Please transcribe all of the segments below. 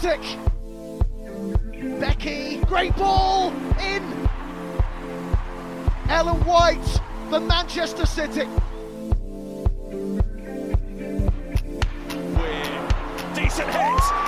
Celtic. Becky, great ball in. Ellen White for Manchester City. Weir, decent hit,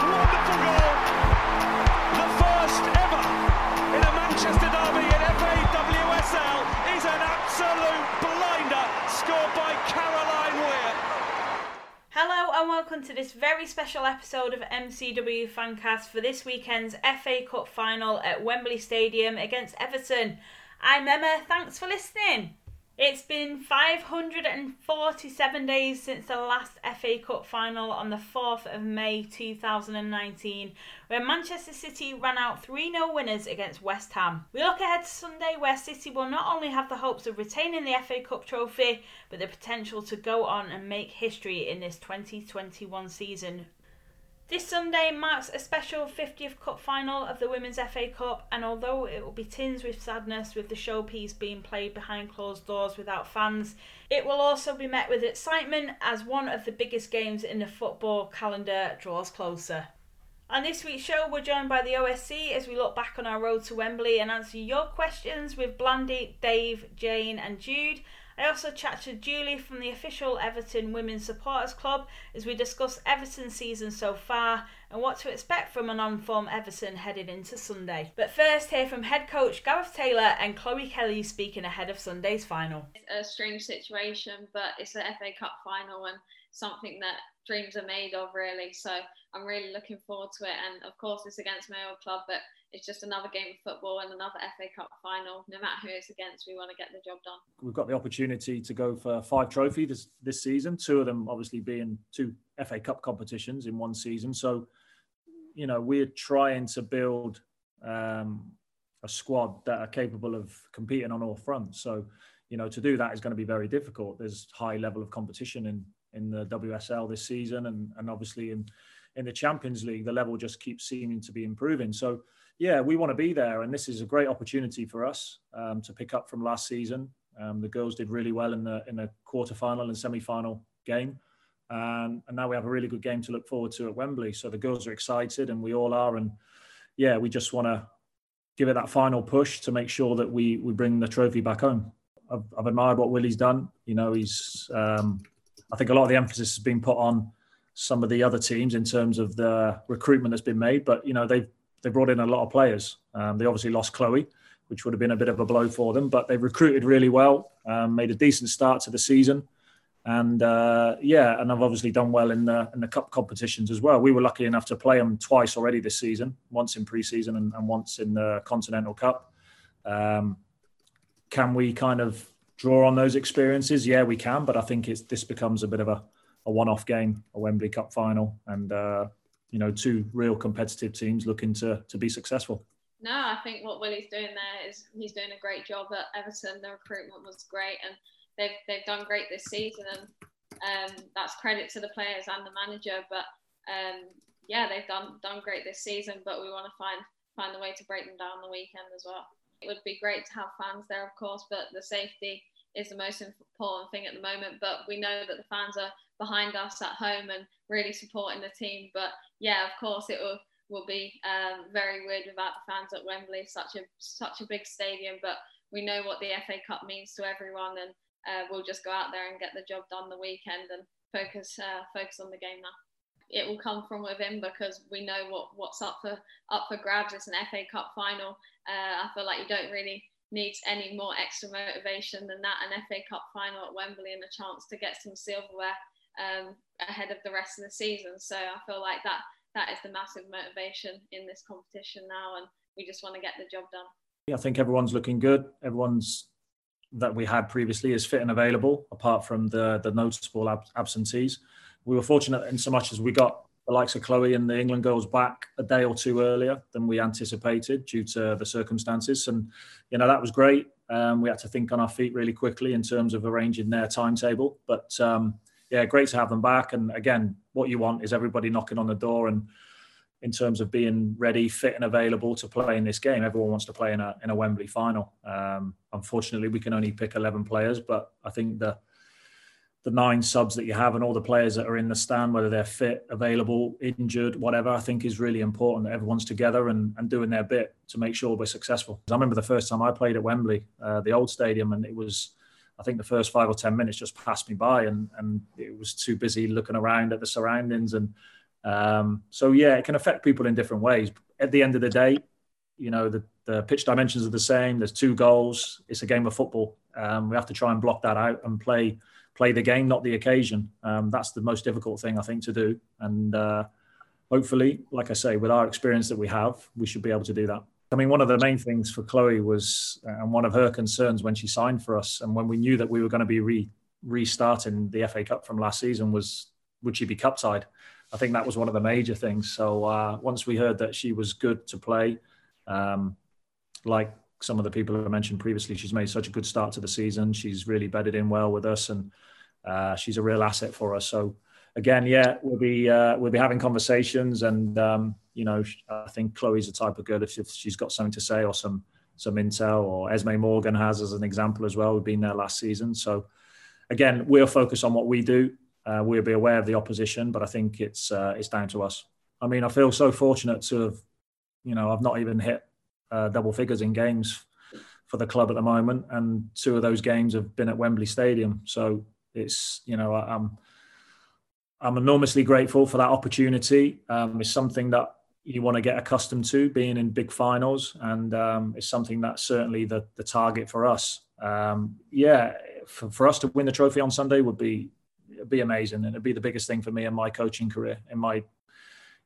welcome to this very special episode of MCW Fancast for this weekend's FA Cup final at Wembley Stadium against Everton. I'm Emma, thanks for listening. It's been 547 days since the last FA Cup final on the 4th of May 2019, where Manchester City ran out 3 0 winners against West Ham. We look ahead to Sunday, where City will not only have the hopes of retaining the FA Cup trophy, but the potential to go on and make history in this 2021 season this Sunday marks a special 50th Cup final of the Women's FA Cup, and although it will be tinged with sadness with the showpiece being played behind closed doors without fans, it will also be met with excitement as one of the biggest games in the football calendar draws closer. On this week's show, we're joined by the OSC as we look back on our road to Wembley and answer your questions with Blandie, Dave, Jayne, and Jude. I also chat to Julie from the official Everton Women's Supporters Club as we discuss Everton's season so far and what to expect from an on-form Everton headed into Sunday. But first, hear from head coach Gareth Taylor and Chloe Kelly speaking ahead of Sunday's final. It's a strange situation, but it's the FA Cup final and something that dreams are made of, really. So I'm really looking forward to it. And of course, it's against my old club, but it's just another game of football and another FA Cup final. No matter who it's against, we want to get the job done. We've got the opportunity to go for five trophies this, this season, two of them obviously being two FA Cup competitions in one season. So, you know, we're trying to build um, a squad that are capable of competing on all fronts. So, you know, to do that is going to be very difficult. There's high level of competition in in the WSL this season, and and obviously in in the Champions League, the level just keeps seeming to be improving. So yeah, we want to be there, and this is a great opportunity for us um, to pick up from last season. Um, the girls did really well in the in the quarterfinal and semi-final game, um, and now we have a really good game to look forward to at Wembley. So the girls are excited, and we all are, and yeah, we just want to give it that final push to make sure that we we bring the trophy back home. I've, I've admired what Willie's done. You know, he's um, I think a lot of the emphasis has been put on some of the other teams in terms of the recruitment that's been made, but you know they've they brought in a lot of players. Um, they obviously lost Chloe, which would have been a bit of a blow for them, but they recruited really well, um, made a decent start to the season, and uh, yeah, and I've obviously done well in the in the cup competitions as well. We were lucky enough to play them twice already this season, once in pre-season and, and once in the Continental Cup. Um, can we kind of draw on those experiences? Yeah, we can, but I think it's this becomes a bit of a, a one-off game, a Wembley Cup final, and uh, you know two real competitive teams looking to to be successful. No, I think what Willie's doing there is he's doing a great job at Everton. The recruitment was great, and they've they've done great this season, and um, that's credit to the players and the manager. But um, yeah, they've done done great this season. But we want to find find a way to break them down the weekend as well. It would be great to have fans there, of course, but the safety is the most important thing at the moment. But we know that the fans are behind us at home and really supporting the team. But yeah, of course, it will will be um, very weird without the fans at Wembley. Such a such a big stadium, but we know what the FA Cup means to everyone, and uh, we'll just go out there and get the job done the weekend and focus uh, focus on the game now. It will come from within because we know what, what's up for up for grabs. It's an FA Cup final. Uh, I feel like you don't really need any more extra motivation than that. An FA Cup final at Wembley and a chance to get some silverware um, ahead of the rest of the season. So I feel like that that is the massive motivation in this competition now, and we just want to get the job done. Yeah, I think everyone's looking good. Everyone's that we had previously is fit and available, apart from the the noticeable ab- absentees. We were fortunate in so much as we got the likes of Chloe and the England girls back a day or two earlier than we anticipated due to the circumstances, and you know that was great. Um, we had to think on our feet really quickly in terms of arranging their timetable, but um, yeah, great to have them back. And again, what you want is everybody knocking on the door and in terms of being ready, fit, and available to play in this game. Everyone wants to play in a in a Wembley final. Um, unfortunately, we can only pick eleven players, but I think the the nine subs that you have and all the players that are in the stand, whether they're fit, available, injured, whatever, I think is really important that everyone's together and, and doing their bit to make sure we're successful. I remember the first time I played at Wembley, uh, the old stadium, and it was, I think the first five or 10 minutes just passed me by and, and it was too busy looking around at the surroundings. And um, so, yeah, it can affect people in different ways. At the end of the day, you know, the, the pitch dimensions are the same. There's two goals. It's a game of football. Um, we have to try and block that out and play – play the game, not the occasion. Um, that's the most difficult thing I think to do. And uh, hopefully, like I say, with our experience that we have, we should be able to do that. I mean, one of the main things for Chloe was, uh, and one of her concerns when she signed for us, and when we knew that we were going to be re- restarting the FA Cup from last season, was would she be cup side? I think that was one of the major things. So uh, once we heard that she was good to play, um, like some of the people I mentioned previously, she's made such a good start to the season. She's really bedded in well with us, and uh, she's a real asset for us. So again, yeah, we'll be uh, we'll be having conversations, and um, you know, I think Chloe's the type of girl if, she's got something to say or some some intel, or Esme Morgan has as an example as well. We've been there last season, so again, we'll focus on what we do. Uh, we'll be aware of the opposition, but I think it's uh, it's down to us. I mean, I feel so fortunate to have, you know, I've not even hit uh, double figures in games for the club at the moment, and two of those games have been at Wembley Stadium. So it's you know I'm I'm enormously grateful for that opportunity. Um, it's something that you want to get accustomed to being in big finals, and um, it's something that's certainly the the target for us. Um, yeah, for, for us to win the trophy on Sunday would be be amazing, and it'd be the biggest thing for me in my coaching career, in my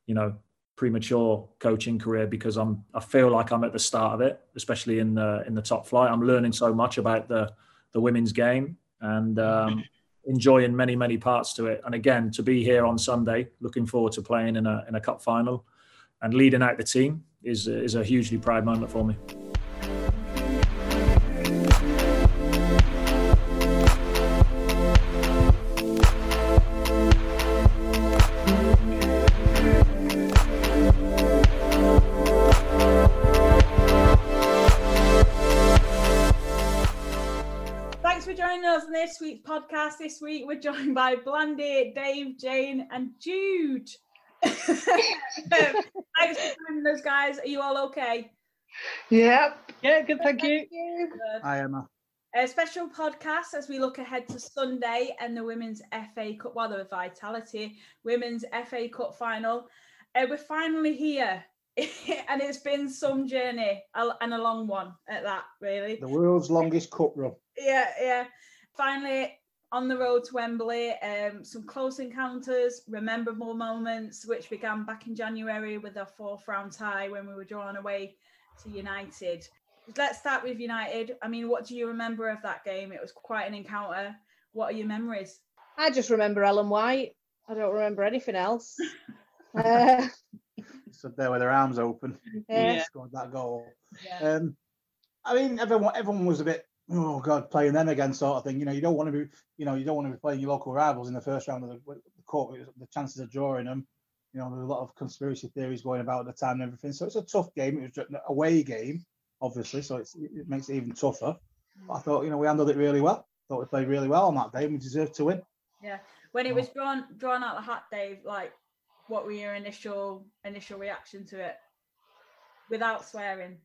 you know premature coaching career because I'm I feel like I'm at the start of it, especially in the in the top flight. I'm learning so much about the the women's game, and um, enjoying many, many parts to it. And again, to be here on Sunday, looking forward to playing in a, in a cup final and leading out the team is, uh, is a hugely proud moment for me. Thanks for joining us on this week's podcast. This week we're joined by Blandie, Dave, Jayne, and Jude. Thanks for joining us, guys. Are you all okay? Yep. Yeah, good. Thank, thank you. you. Hi, Emma. A special podcast as we look ahead to Sunday and the Women's FA Cup, well, the Vitality Women's FA Cup final. Uh, we're finally here. and it's been some journey and a long one at that, really. The world's longest cup run. Yeah, yeah finally on the road to Wembley, um, some close encounters, rememberable moments, which began back in January with our fourth round tie when we were drawn away to United. Let's start with United. I mean, what do you remember of that game? It was quite an encounter. What are your memories? I just remember Ellen White. I don't remember anything else. uh, Stood there with her arms open. Yeah. Scored that goal. Yeah. Um, I mean, everyone everyone was a bit oh god, playing them again, sort of thing. You know, you don't want to be, you know, you don't want to be playing your local rivals in the first round of the, the court. The chances of drawing them, you know, there's a lot of conspiracy theories going about at the time and everything. So it's a tough game. It was an away game, obviously, so it makes it even tougher. But I thought, you know, we handled it really well. Thought we played really well on that day. We deserved to win. Yeah, when it was drawn drawn out the hat, Dave, like, what were your initial initial reaction to it, without swearing?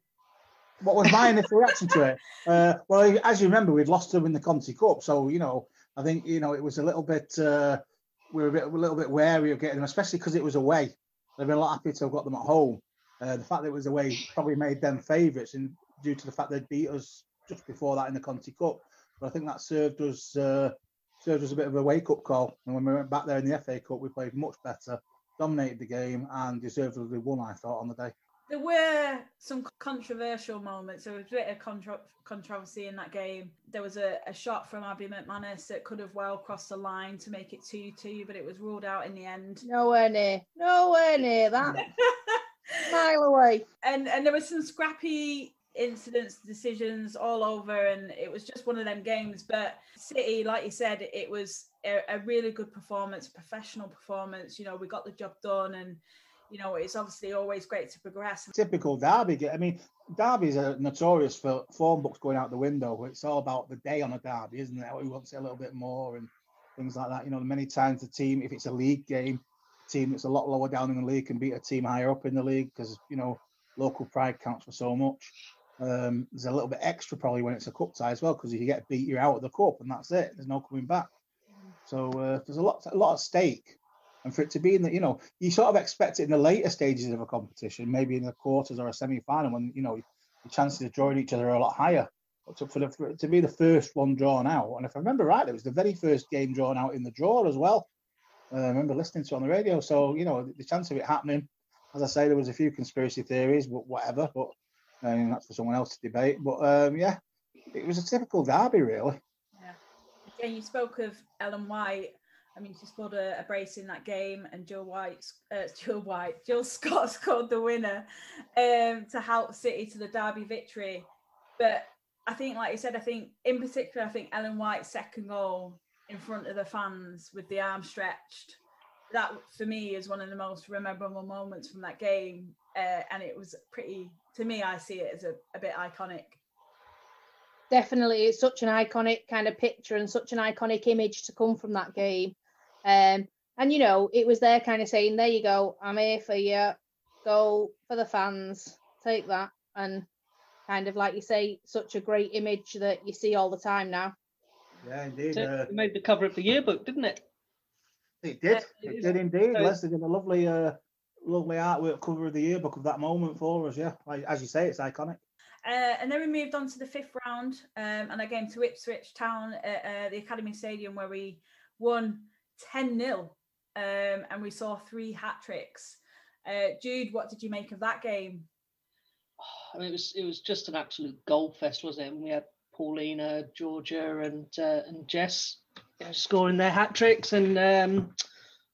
What was my initial reaction to it? Uh, well, as you remember, we'd lost them in the Conti Cup, so you know, I think you know it was a little bit. Uh, we were a, bit, a little bit wary of getting them, especially because it was away. They've been a lot happy to have got them at home. Uh, the fact that it was away probably made them favourites, and due to the fact they'd beat us just before that in the Conti Cup. But I think that served us uh, served us a bit of a wake up call. And when we went back there in the FA Cup, we played much better, dominated the game, and deservedly won. I thought on the day there were some controversial moments. There was a bit of contro- controversy in that game. There was a, a, shot from Abbie McManus that could have well crossed the line to make it 2 2, but it was ruled out in the end. Nowhere near. Nowhere near that. Mile away. And, and there was some scrappy incidents, decisions all over, and it was just one of them games. But City, like you said, it was a, a really good performance, professional performance. You know, we got the job done and you know, it's obviously always great to progress. Typical Derby. I mean, Derby's are notorious for form books going out the window. It's all about the day on a Derby, isn't it? We want to see a little bit more. And things like that. You know, many times the team, if it's a league game, team that's a lot lower down in the league can beat a team higher up in the league because you know local pride counts for so much. Um, there's a little bit extra probably when it's a cup tie as well because if you get beat, you're out of the cup and that's it. There's no coming back. So uh, there's a lot, a lot at stake, and for it to be in the, you know, you sort of expect it in the later stages of a competition, maybe in the quarters or a semi-final when you know the chances of drawing each other are a lot higher. But to, for, the, for to be the first one drawn out, and if I remember right, it was the very first game drawn out in the draw as well. Uh, I remember listening to on the radio. So you know, the chance of it happening, as I say, there was a few conspiracy theories, but whatever. But um, that's for someone else to debate. But um, yeah, it was a typical derby, really. Yeah. Again, you spoke of Ellen White. I mean, she scored a, a brace in that game, and Jill White, uh, Jill White, Jill Scott scored the winner um, to help City to the derby victory. But I think, like you said, I think in particular, I think Ellen White's second goal in front of the fans with the arm stretched. That for me is one of the most memorable moments from that game, uh, and it was pretty. To me, I see it as a, a bit iconic. Definitely, it's such an iconic kind of picture and such an iconic image to come from that game. Um, and you know, it was there kind of saying, "There you go, I'm here for you. Go for the fans. Take that." And kind of like you say, such a great image that you see all the time now. Yeah, indeed. So Uh, it made the cover of the yearbook, didn't it? it did. Yeah, It did indeed. so- Leicester did a lovely, uh, lovely artwork cover of the yearbook of that moment for us. Yeah, like, as you say, it's iconic. Uh, and then we moved on to the fifth round, um, and I came to Ipswich Town at uh, the Academy Stadium where we won 10 0 um, and we saw three hat tricks. Uh, Jude, what did you make of that game? I mean, it was it was just an absolute goal fest, wasn't it? And we had Paulina, Georgia, and uh, and Jess you know, scoring their hat tricks, and um,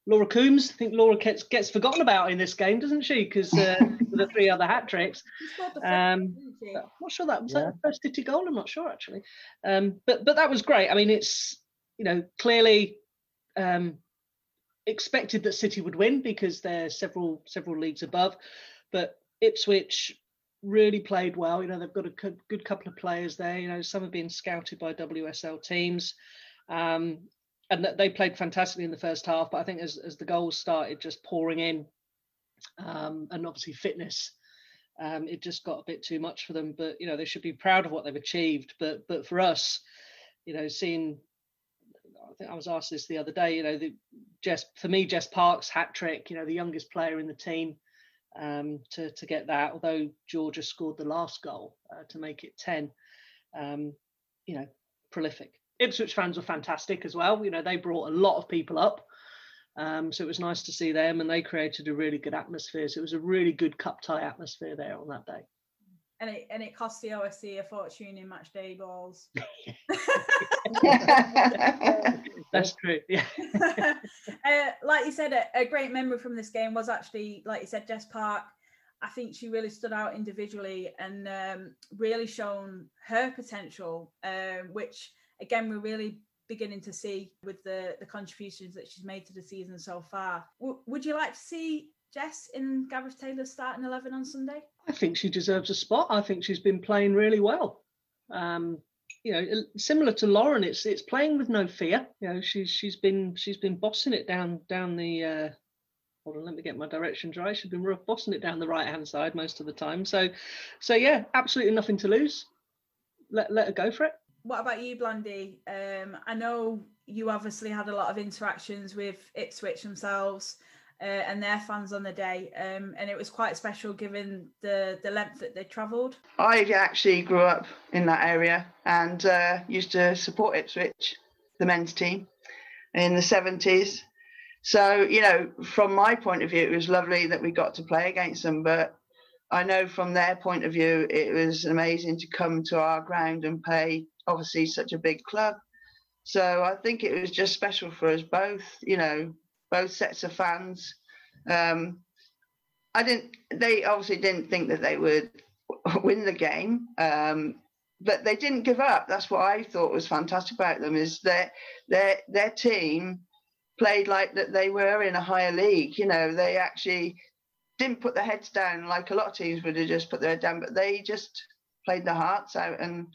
Laura Coombs. I think Laura gets gets forgotten about in this game, doesn't she? Because uh, the three other hat tricks. She scored the first Um, didn't? I'm not sure that was Yeah. that the first City goal. I'm not sure actually, um, but but that was great. I mean, it's you know clearly um, expected that City would win because they're several several leagues above, but Ipswich really played well. You know they've got a good, good couple of players there. You know some have been scouted by WSL teams. Um, and that they played fantastically in the first half, but I think as, as the goals started just pouring in, um, and obviously fitness um, it just got a bit too much for them. But you know, they should be proud of what they've achieved. But but for us, you know, seeing, I think I was asked this the other day. You know, the Jess for me, Jess Park's hat trick. You know, the youngest player in the team um, to to get that. Although Georgia scored the last goal uh, to make it ten. Um, you know, prolific. Ipswich fans were fantastic as well. You know, they brought a lot of people up. Um, so it was nice to see them, and they created a really good atmosphere. So it was a really good cup tie atmosphere there on that day. And it and it cost the OSC a fortune in match day balls. That's true. Yeah. uh, like you said, a, a great memory from this game was actually, like you said, Jess Park. I think she really stood out individually and um, really shown her potential, um, which again we're really beginning to see with the the contributions that she's made to the season so far. W- would you like to see Jess in Gareth Taylor's starting eleven on Sunday? I think she deserves a spot. I think she's been playing really well. Um, you know, similar to Lauren, it's it's playing with no fear. You know, she's she's been she's been bossing it down down the. Uh, hold on, let me get my directions right. She's been bossing it down the right hand side most of the time. So, so yeah, absolutely nothing to lose. Let let her go for it. What about you, Blandie? Um, I know you obviously had a lot of interactions with Ipswich themselves uh, and their fans on the day, um, and it was quite special given the the length that they travelled. I actually grew up in that area and uh, used to support Ipswich, the men's team, in the 70s. So, you know, from my point of view, it was lovely that we got to play against them. But I know from their point of view, it was amazing to come to our ground and play, obviously, such a big club. So I think it was just special for us both, you know, both sets of fans. Um, I didn't, they obviously didn't think that they would win the game. Um, but they didn't give up. That's what I thought was fantastic about them is that their their team played like that they were in a higher league. You know, they actually didn't put their heads down like a lot of teams would have just put their head down, but they just played their hearts out and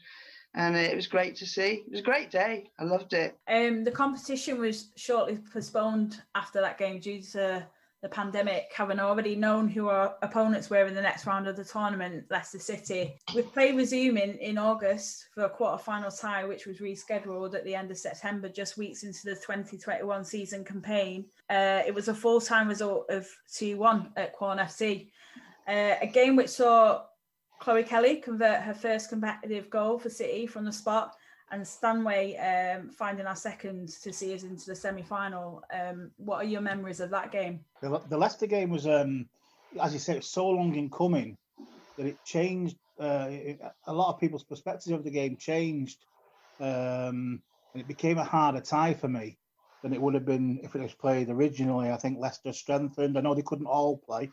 and it was great to see. It was a great day. I loved it. Um, the competition was shortly postponed after that game due to the pandemic, having already known who our opponents were in the next round of the tournament, Leicester City. With play resuming in August for a quarter-final tie, which was rescheduled at the end of September, just weeks into the 2021 season campaign. Uh, it was a full-time result of 2-1 at Quorn FC. Uh, a game which saw Chloe Kelly convert her first competitive goal for City from the spot and Stanway um, finding our second to see us into the semi-final. Um, what are your memories of that game? The, the Leicester game was, um, as you was so long in coming that it changed. Uh, it, a lot of people's perspective of the game changed, um, and it became a harder tie for me than it would have been if it was played originally. I think Leicester strengthened. I know they couldn't all play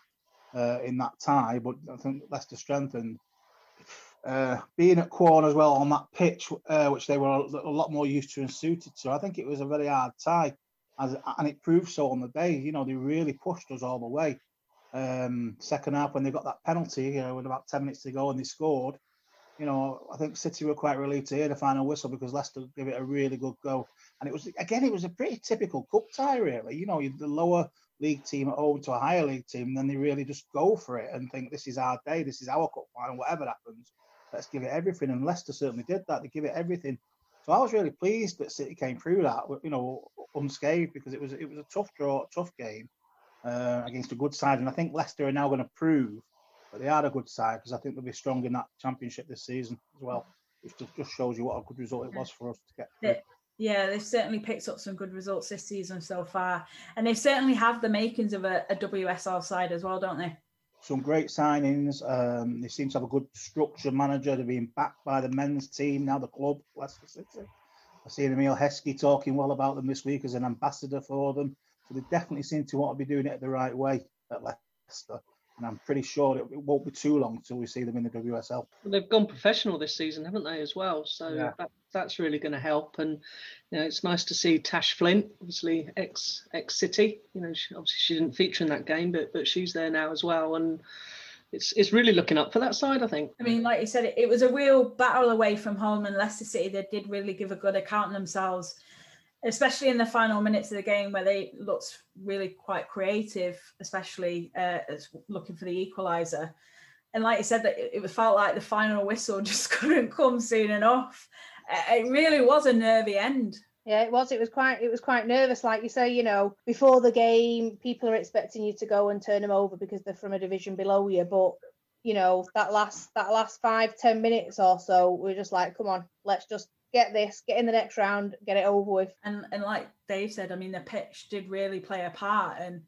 uh, in that tie, but I think Leicester strengthened uh, being at Quorn as well on that pitch, uh, which they were a, a, lot more used to and suited to, I think it was a very hard tie, as, and it proved so on the day. You know, they really pushed us all the way. Um, second half, when they got that penalty, you know, with about 10 minutes to go and they scored, you know, I think City were quite relieved to hear the final whistle because Leicester gave it a really good go. And it was, again, it was a pretty typical cup tie, really. You know, the lower league team at home to a higher league team, then they really just go for it and think this is our day, this is our cup final, whatever happens let's give it everything. And Leicester certainly did that. They give it everything. So I was really pleased that City came through that, you know, unscathed because it was it was a tough draw, tough game uh, against a good side. And I think Leicester are now going to prove that they are a good side because I think they'll be strong in that championship this season as well. Which just shows you what a good result it was for us to get through. Yeah, they've certainly picked up some good results this season so far, and they certainly have the makings of a, a WSL side as well, don't they? some great signings. Um, they seem to have a good structure manager. They're being backed by the men's team now, the club, Leicester City. I've seen Emile Heskey talking well about them this week as an ambassador for them. So they definitely seem to want to be doing it the right way at Leicester and I'm pretty sure it, it won't be too long until we see them in the WSL. They've gone professional this season, haven't they, as well? So yeah. that, that's really going to help. And you know, it's nice to see Tash Flint, obviously ex ex City. You know, she, obviously she didn't feature in that game, but but she's there now as well. And it's it's really looking up for that side, I think. I mean, like you said, it, it was a real battle away from home, and Leicester City they did really give a good account of themselves especially in the final minutes of the game where they looked really quite creative, especially uh, looking for the equaliser. And like you said, that it, it felt like the final whistle just couldn't come soon enough. It really was a nervy end. Yeah, it was. It was quite. It was quite nervous. Like you say, you know, before the game, people are expecting you to go and turn them over because they're from a division below you. But you know, that last that last five ten minutes or so, we're just like, come on, let's just get this, get in the next round, get it over with. And and like Dave said, I mean, the pitch did really play a part. And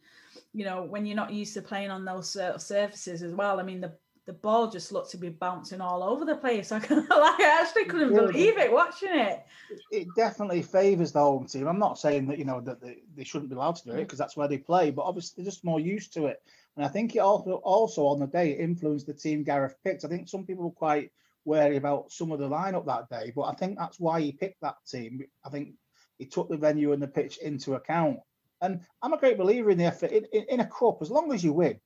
you know, when you're not used to playing on those sort of surfaces as well, I mean, the the ball just looked to be bouncing all over the place. I like I actually couldn't believe it watching it. It definitely favours the home team. I'm not saying that you know that they, they shouldn't be allowed to do it mm. because that's where they play, but obviously they're just more used to it. And I think it also also on the day influenced the team Gareth picked. I think some people were quite wary about some of the lineup that day, but I think that's why he picked that team. I think he took the venue and the pitch into account. And I'm a great believer in the effort in, in, in a cup. As long as you win,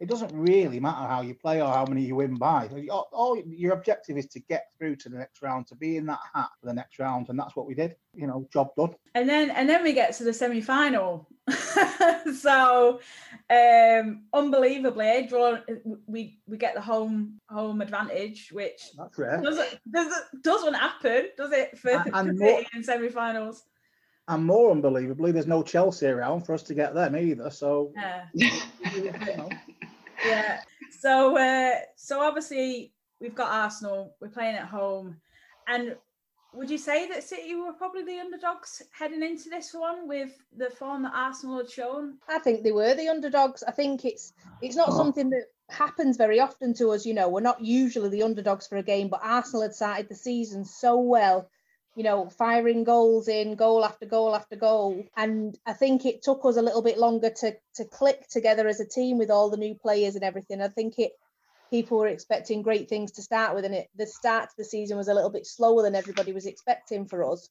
it doesn't really matter how you play or how many you win by. All, all, your objective is to get through to the next round, to be in that hat for the next round, and that's what we did. You know, job done. And then and then we get to the semi final. so, um, unbelievably, draw we we get the home home advantage, which that's rare. Doesn't doesn't, doesn't happen, does it? For, and, and more, in semi-finals. And more unbelievably, there's no Chelsea around for us to get them either. So. Yeah. yeah. So uh, so obviously we've got Arsenal. We're playing at home, and would you say that City were probably the underdogs heading into this one with the form that Arsenal had shown? I think they were the underdogs. I think it's it's not oh. something that happens very often to us. You know, we're not usually the underdogs for a game, but Arsenal had started the season so well you know, firing goals in, goal after goal after goal. And I think it took us a little bit longer to to click together as a team with all the new players and everything. I think it people were expecting great things to start with, and it the start to the season was a little bit slower than everybody was expecting for us.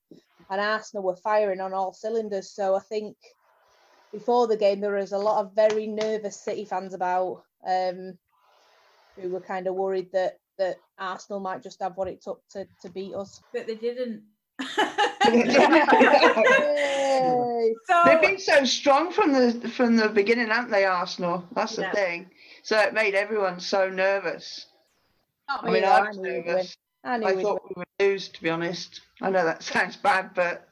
And Arsenal were firing on all cylinders. So I think before the game there was a lot of very nervous City fans about um, who were kind of worried that that Arsenal might just have what it took to, to beat us. But they didn't. So They've been so strong from the from the beginning, haven't they, Arsenal? That's the Yeah. thing. So it made everyone so nervous. Not I mean, though, I I was knew nervous. I I thought win. we would lose, to be honest. I know that sounds bad, but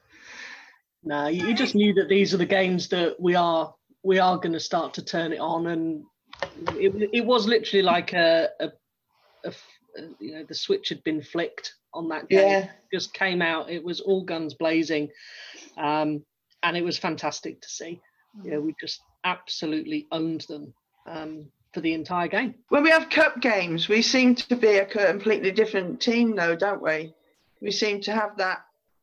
No, you you just knew that these are the games that we are we are going to start to turn it on, and it, it was literally like a, a, a f- you know the switch had been flicked on that game. yeah, Just came out. It was all guns blazing, um, and it was fantastic to see. Yeah, we just absolutely owned them um, for the entire game. when we have cup games, we seem to be a completely different team, though, don't we? We seem to have that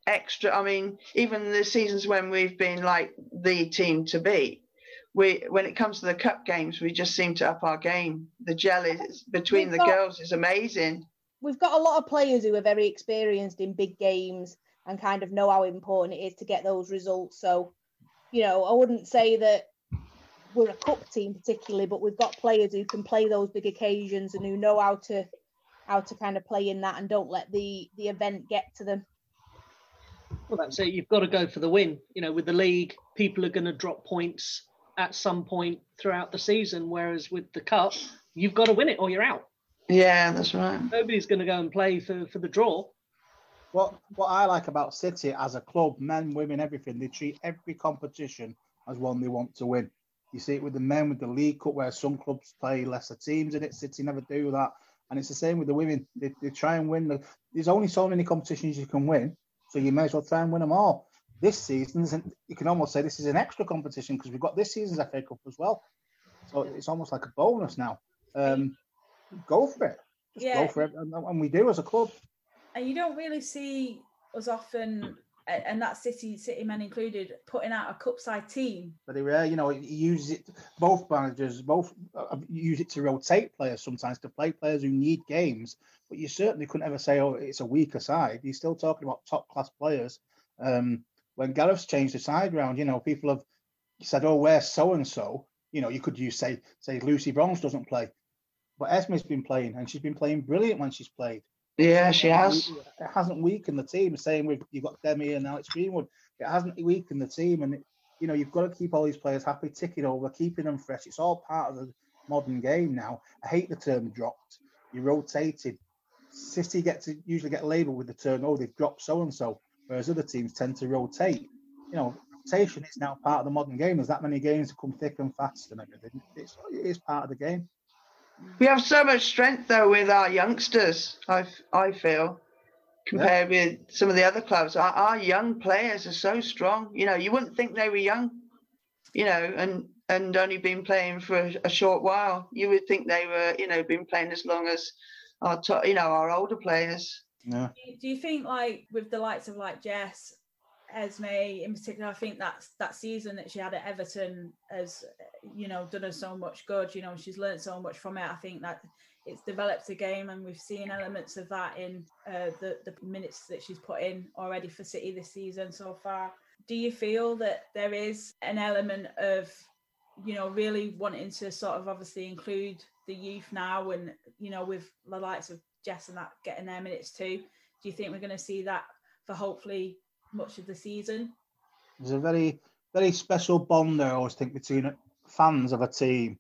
extra. I mean, even the seasons when we've been like the team to beat, we when it comes to the cup games, we just seem to up our game. The gel is between We've the got- girls is amazing. We've got a lot of players who are very experienced in big games and kind of know how important it is to get those results. So, you know, I wouldn't say that we're a cup team particularly, but we've got players who can play those big occasions and who know how to how to kind of play in that and don't let the the event get to them. Well, that's it. You've got to go for the win. You know, with the league, people are going to drop points at some point throughout the season, whereas with the cup, you've got to win it or you're out. Yeah, that's right. Nobody's going to go and play for, for the draw. What what I like about City as a club, men, women, everything, they treat every competition as one they want to win. You see it with the men with the League Cup, where some clubs play lesser teams in it. City never do that, and it's the same with the women. They, they try and win. The, there's only so many competitions you can win, so you may as well try and win them all. This season, isn't- you can almost say this is an extra competition because we've got this season's FA Cup as well. So it's almost like a bonus now. Um, go for it. Just Yeah. go for it, and, and we do as a club. and you don't really see us often, and that City City men included, putting out a cup side team. very rare. You know, he uses it. Both managers both uh, use it to rotate players sometimes to play players who need games. But you certainly couldn't ever say, "Oh, it's a weaker side." You're still talking about top class players. Um, when Gareth's changed the side round, you know, people have said, "Oh, where's so and so?" You know, you could use say say Lucy Bronze doesn't play, but Esme's been playing and she's been playing brilliant when she's played. Yeah, she has. It hasn't weakened the team. Same with you've got Demi and Alex Greenwood. It hasn't weakened the team, and it, you know you've got to keep all these players happy, ticking over, keeping them fresh. It's all part of the modern game now. I hate the term dropped. You rotated. City get to usually get labelled with the term, oh, they've dropped so and so, whereas other teams tend to rotate. You know, rotation is now part of the modern game. There's that many games that come thick and fast and everything. It's, it is part of the game. We have so much strength though with our youngsters. I I feel compared with some of the other clubs, our, our young players are so strong. You know, you wouldn't think they were young. You know, and and only been playing for a, a short while. You would think they were, you know, been playing as long as our top, you know, our older players. Do you- think like with the likes of like Jess, Esme in particular? I think that's that season that she had at Everton has you know done her so much good. You know she's learned so much from it. I think that it's developed a game, and we've seen elements of that in uh, the the minutes that she's put in already for City this season so far. Do you feel that there is an element of you know really wanting to sort of obviously include the youth now, and you know with the likes of Jess and that getting their minutes too? Do you think we're going to see that for hopefully much of the season? There's a very, very special bond there, I always think, between fans of a team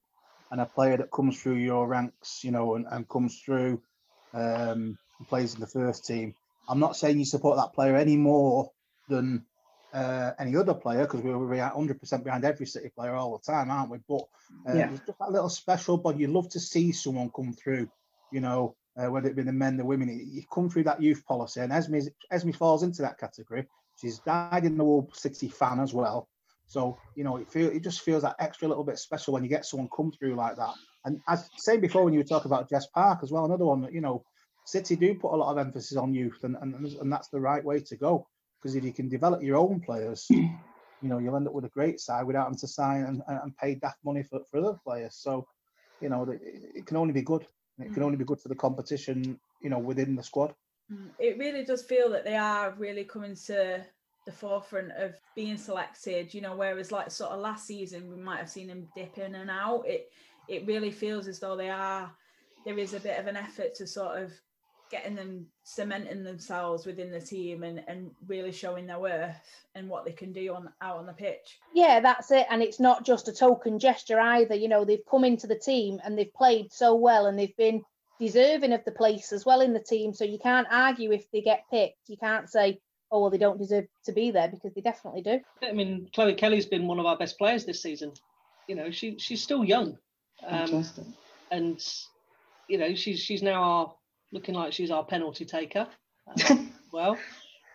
and a player that comes through your ranks, you know, and, and comes through um, and plays in the first team. I'm not saying you support that player any more than uh, any other player because we're 100% behind every City player all the time, aren't we? But uh, Yeah. there's just that little special bond. You love to see someone come through, you know, uh, whether it be the men, the women. You come through that youth policy, and Esme, Esme falls into that category. She's died in the Hull City fan as well. So, you know, it feel it just feels that extra little bit special when you get someone come through like that. And as saying before when you were talking about Jess Park as well, another one that, you know, City do put a lot of emphasis on youth and, and, and that's the right way to go. Because if you can develop your own players, you know, you'll end up with a great side without having to sign and, and, and pay daft money for, for other players. So, you know, it, it can only be good. It can only be good for the competition, you know, within the squad. Mm, It really does feel that they are really coming to the forefront of being selected, you know, whereas like sort of last season we might have seen them dip in and out. It it really feels as though they are there is a bit of an effort to sort of getting them cementing themselves within the team and, and really showing their worth and what they can do on out on the pitch. Yeah, that's it. And it's not just a token gesture either. You know, they've come into the team and they've played so well and they've been deserving of the place as well in the team. So you can't argue if they get picked. You can't say, oh well, they don't deserve to be there because they definitely do. I mean, Chloe Kelly's been one of our best players this season. You know, she she's still young, um, and you know she's she's now our, looking like she's our penalty taker. Um, well,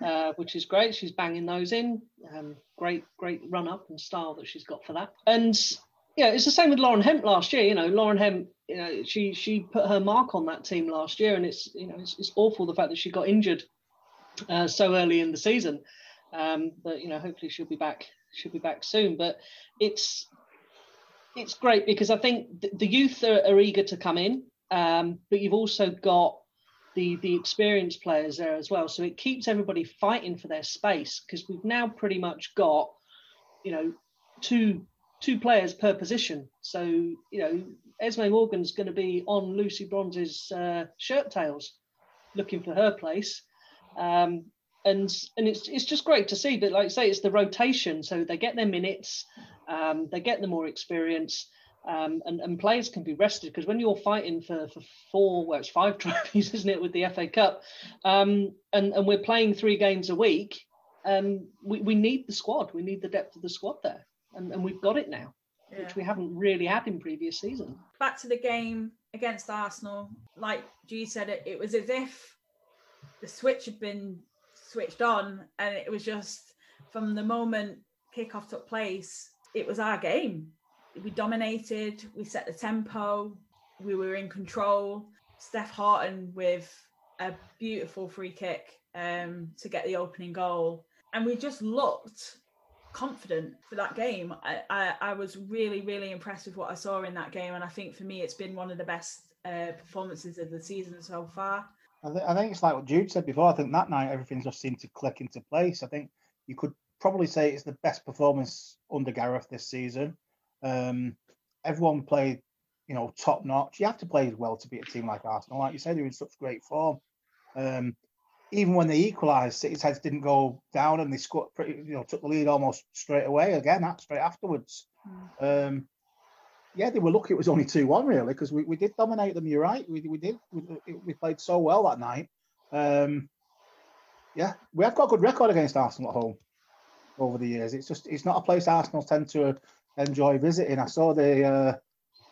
uh, which is great. She's banging those in. Um, great, great run up and style that she's got for that. And yeah, it's the same with Lauren Hemp last year. You know, Lauren Hemp, you know, she she put her mark on that team last year, and it's you know it's, it's awful the fact that she got injured uh, so early in the season. Um, but you know, hopefully she'll be back. She'll be back soon. But it's it's great because I think the, the youth are, are, eager to come in, um, but you've also got the the experienced players there as well. So it keeps everybody fighting for their space because we've now pretty much got, you know, two two players per position. So you know, Esme Morgan's going to be on Lucy Bronze's uh, shirt tails, looking for her place. Um, and and it's it's just great to see. But like I say, it's the rotation, so they get their minutes, um, they get the more experience, um, and and players can be rested because when you're fighting for for four, well, it's five trophies, isn't it, with the FA Cup, um, and and we're playing three games a week, um, we we need the squad, we need the depth of the squad there, and and we've got it now. Yeah. Which we haven't really had in previous season. Back to the game against Arsenal, like G said, it, it was as if the switch had been switched on, and it was just from the moment kickoff took place, it was our game. We dominated, we set the tempo, we were in control. Steph Houghton with a beautiful free kick um, to get the opening goal, and we just looked confident for that game. I, I, I, was really, really impressed with what I saw in that game, and I think for me, it's been one of the best uh, performances of the season so far. I, th- I think it's like what Jude said before. I think that night everything just seemed to click into place. I think you could probably say it's the best performance under Gareth this season. Um, everyone played, you know, top notch. You have to play well to beat a team like Arsenal. Like you said, they're in such great form. Um, even when they equalised, City's heads didn't go down and they scored pretty, you know, took the lead almost straight away again, straight afterwards. Mm. Um, yeah, they were lucky it was only 2 1, really, because we, we did dominate them. You're right. We, we did. We, we played so well that night. Um, yeah, we have got a good record against Arsenal at home over the years. It's just, it's not a place Arsenal tend to enjoy visiting. I saw the uh,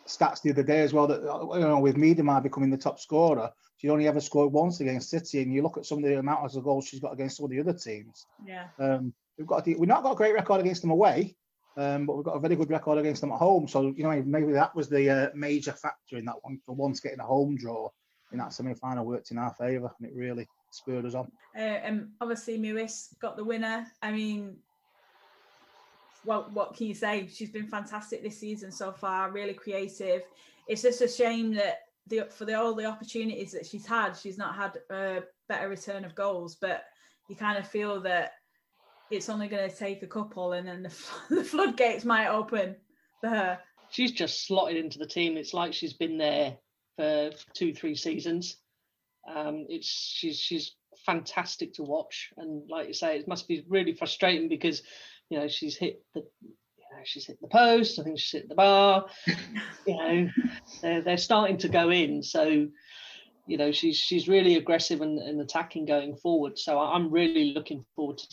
stats the other day as well that, you know, with Miedema becoming the top scorer, she only ever scored once against City. And you look at some of the amount of goals she's got against some of the other teams. Yeah. Um, we've got, we've not got a great record against them away. Um, but we've got a very good record against them at home. So, you know, maybe that was the uh, major factor in that one for once getting a home draw in that semi final worked in our favour and it really spurred us on. Uh, and obviously, Mewis got the winner. I mean, well, what can you say? She's been fantastic this season so far, really creative. It's just a shame that the, for the, all the opportunities that she's had, she's not had a better return of goals. But you kind of feel that it's only going to take a couple, and then the, the floodgates might open for her. She's just slotted into the team. It's like she's been there for two, three seasons. Um, it's she's she's fantastic to watch, and like you say, it must be really frustrating because you know she's hit the you know, she's hit the post. I think she's hit the bar. you know, they're they're starting to go in. So you know she's she's really aggressive and, and attacking going forward. So I'm really looking forward to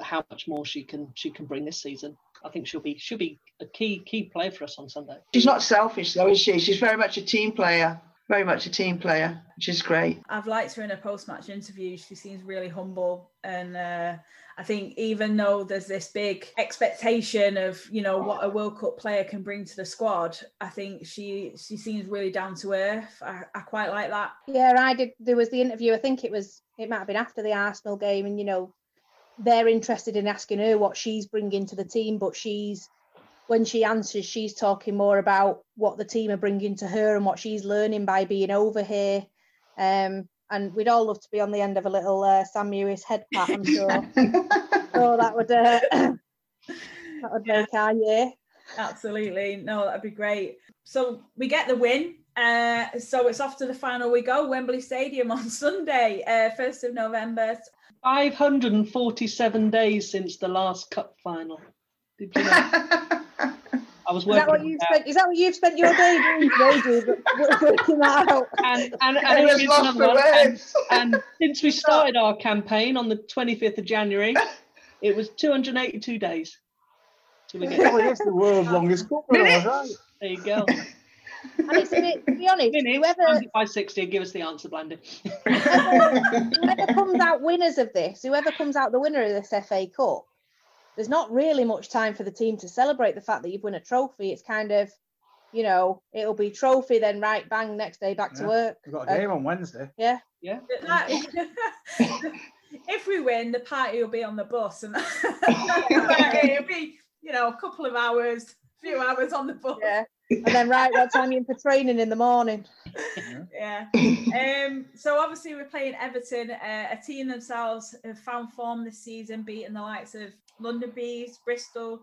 how much more she can she can bring this season. I think she'll be she'll be a key key player for us on Sunday. She's not selfish though, is she? She's very much a team player. Very much a team player, which is great. I've liked her in a post-match interview. She seems really humble, and uh, I think even though there's this big expectation of you know what a World Cup player can bring to the squad, I think she she seems really down to earth. I, I quite like that. Yeah, I did. There was the interview. I think it was it might have been after the Arsenal game, and you know they're interested in asking her what she's bringing to the team, but she's when she answers, she's talking more about what the team are bringing to her and what she's learning by being over here. Um, and we'd all love to be on the end of a little uh, Sam Mewis head pat, I'm sure. so that would uh, that would make our year. Absolutely, no, that'd be great. So we get the win. Uh, so it's off to the final we go, Wembley Stadium on Sunday, uh, 1st of November. 547 days since the last cup final. Did you know? I was Is that what you've spent? Is that what you've spent your day doing today, dude? Working that out. and and, and, I here just is lost another for one. And, and since we started our campaign on the 25th of January, it was 282 days. Till we get Well, it's the world's longest cup run, right. there you go. And it's a bit, to be honest, Minutes, whoever, times it by 60 give us the answer, Blandie. whoever comes out winners of this, whoever comes out the winner of this FA Cup, there's not really much time for the team to celebrate the fact that you've won a trophy. It's kind of, you know, it'll be trophy, then right, bang, next day back to work. We've got a game on Wednesday. Yeah. That- if we win, the party will be on the bus, and it'll be, you know, a couple of hours, a few hours on the bus. Yeah. And then right, what time you in for training in the morning? Yeah. Um, so obviously we're playing Everton, uh, a team themselves have found form this season, beating the likes of London Bees, Bristol,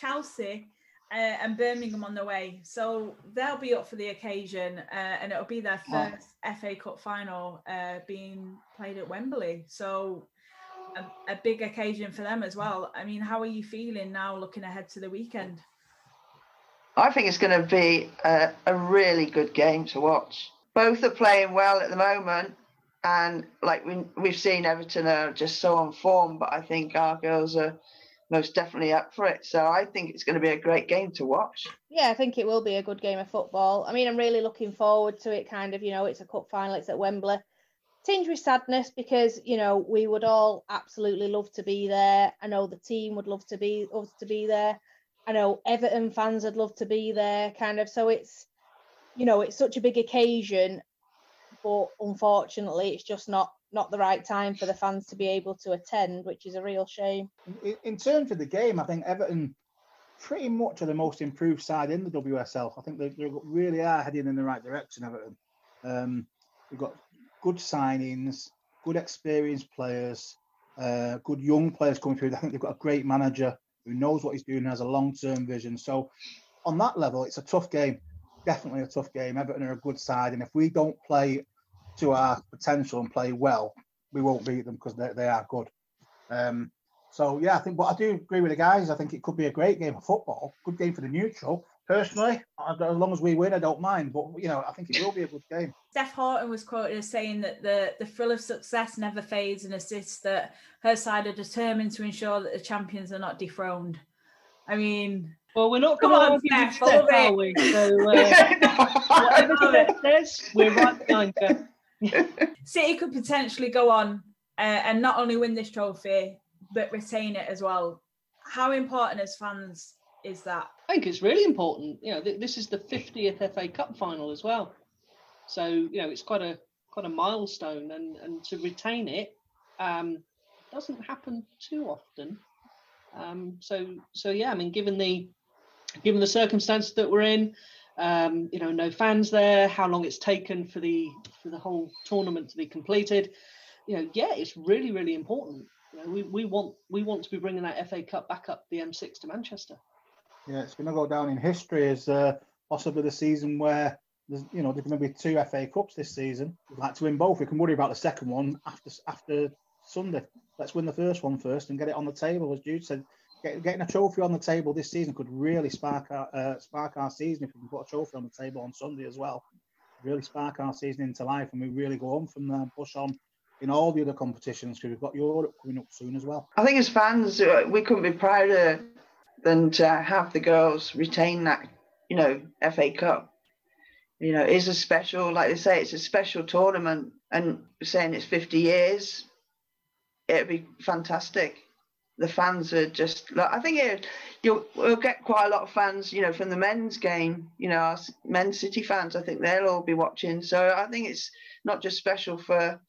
Chelsea, uh, and Birmingham on the way. So they'll be up for the occasion, uh, and it'll be their Oh. first FA Cup final uh, being played at Wembley. So a, a big occasion for them as well. I mean, how are you feeling now, looking ahead to the weekend? I think it's going to be a, a really good game to watch. Both are playing well at the moment, and like we we've seen, Everton are just so on form. But I think our girls are most definitely up for it. So I think it's going to be a great game to watch. Yeah, I think it will be a good game of football. I mean, I'm really looking forward to it. Kind of, you know, it's a cup final. It's at Wembley. Tinged with sadness because you know we would all absolutely love to be there. I know the team would love to be love to be there. I know Everton fans would love to be there. Kind of, so it's you know it's such a big occasion, but unfortunately, it's just not not the right time for the fans to be able to attend, which is a real shame. In, in terms of the game, I think Everton pretty much are the most improved side in the WSL. I think they, they really are heading in the right direction, Everton. Um, we've got good signings, good experienced players, uh, good young players coming through. I think they've got a great manager who knows what he's doing, and has a long-term vision. So on that level, it's a tough game. Definitely a tough game. Everton are a good side, and if we don't play to our potential and play well, we won't beat them because they, they are good. Um, so yeah, I think, but I do agree with the guys. I think it could be a great game of football, good game for the neutral. Personally, as long as we win, I don't mind. But you know, I think it will be a good game. Steph Houghton was quoted as saying that the, the thrill of success never fades and insists that her side are determined to ensure that the champions are not dethroned. I mean, Well, we're not going to on, argue with Steph, Steph, love it. are we? So, uh, whatever Steph says, we're right behind her. City could potentially go on uh, and not only win this trophy, but retain it as well. How important as fans is that? I think it's really important. You know, th- this is the 50th FA Cup final as well. So, you know, it's quite a quite a milestone and and to retain it um doesn't happen too often. Um so so yeah, I mean given the given the circumstances that we're in, um, you know, no fans there, how long it's taken for the for the whole tournament to be completed, you know, yeah, it's really really important. You know, we, we want we want to be bringing that FA Cup back up the M6 to Manchester. Yeah, it's going to go down in history as uh, possibly the season where there's, you know, there's going to be two FA Cups this season. We'd like to win both. We can worry about the second one after after Sunday. Let's win the first one first and get it on the table. As Jude said, get, getting a trophy on the table this season could really spark our uh, spark our season if we can put a trophy on the table on Sunday as well. Really spark our season into life, and we really go on from there, push on in all the other competitions because we've got Europe coming up soon as well. I think as fans, uh, we couldn't be prouder than to have the girls retain that, you know, FA Cup. You know, it's a special, like they say, it's a special tournament, and saying it's 50 years, it'd be fantastic. The fans are just, like, I think it, you'll we'll get quite a lot of fans, you know, from the men's game. You know, our s- men's City fans. I think they'll all be watching. So I think it's not just special for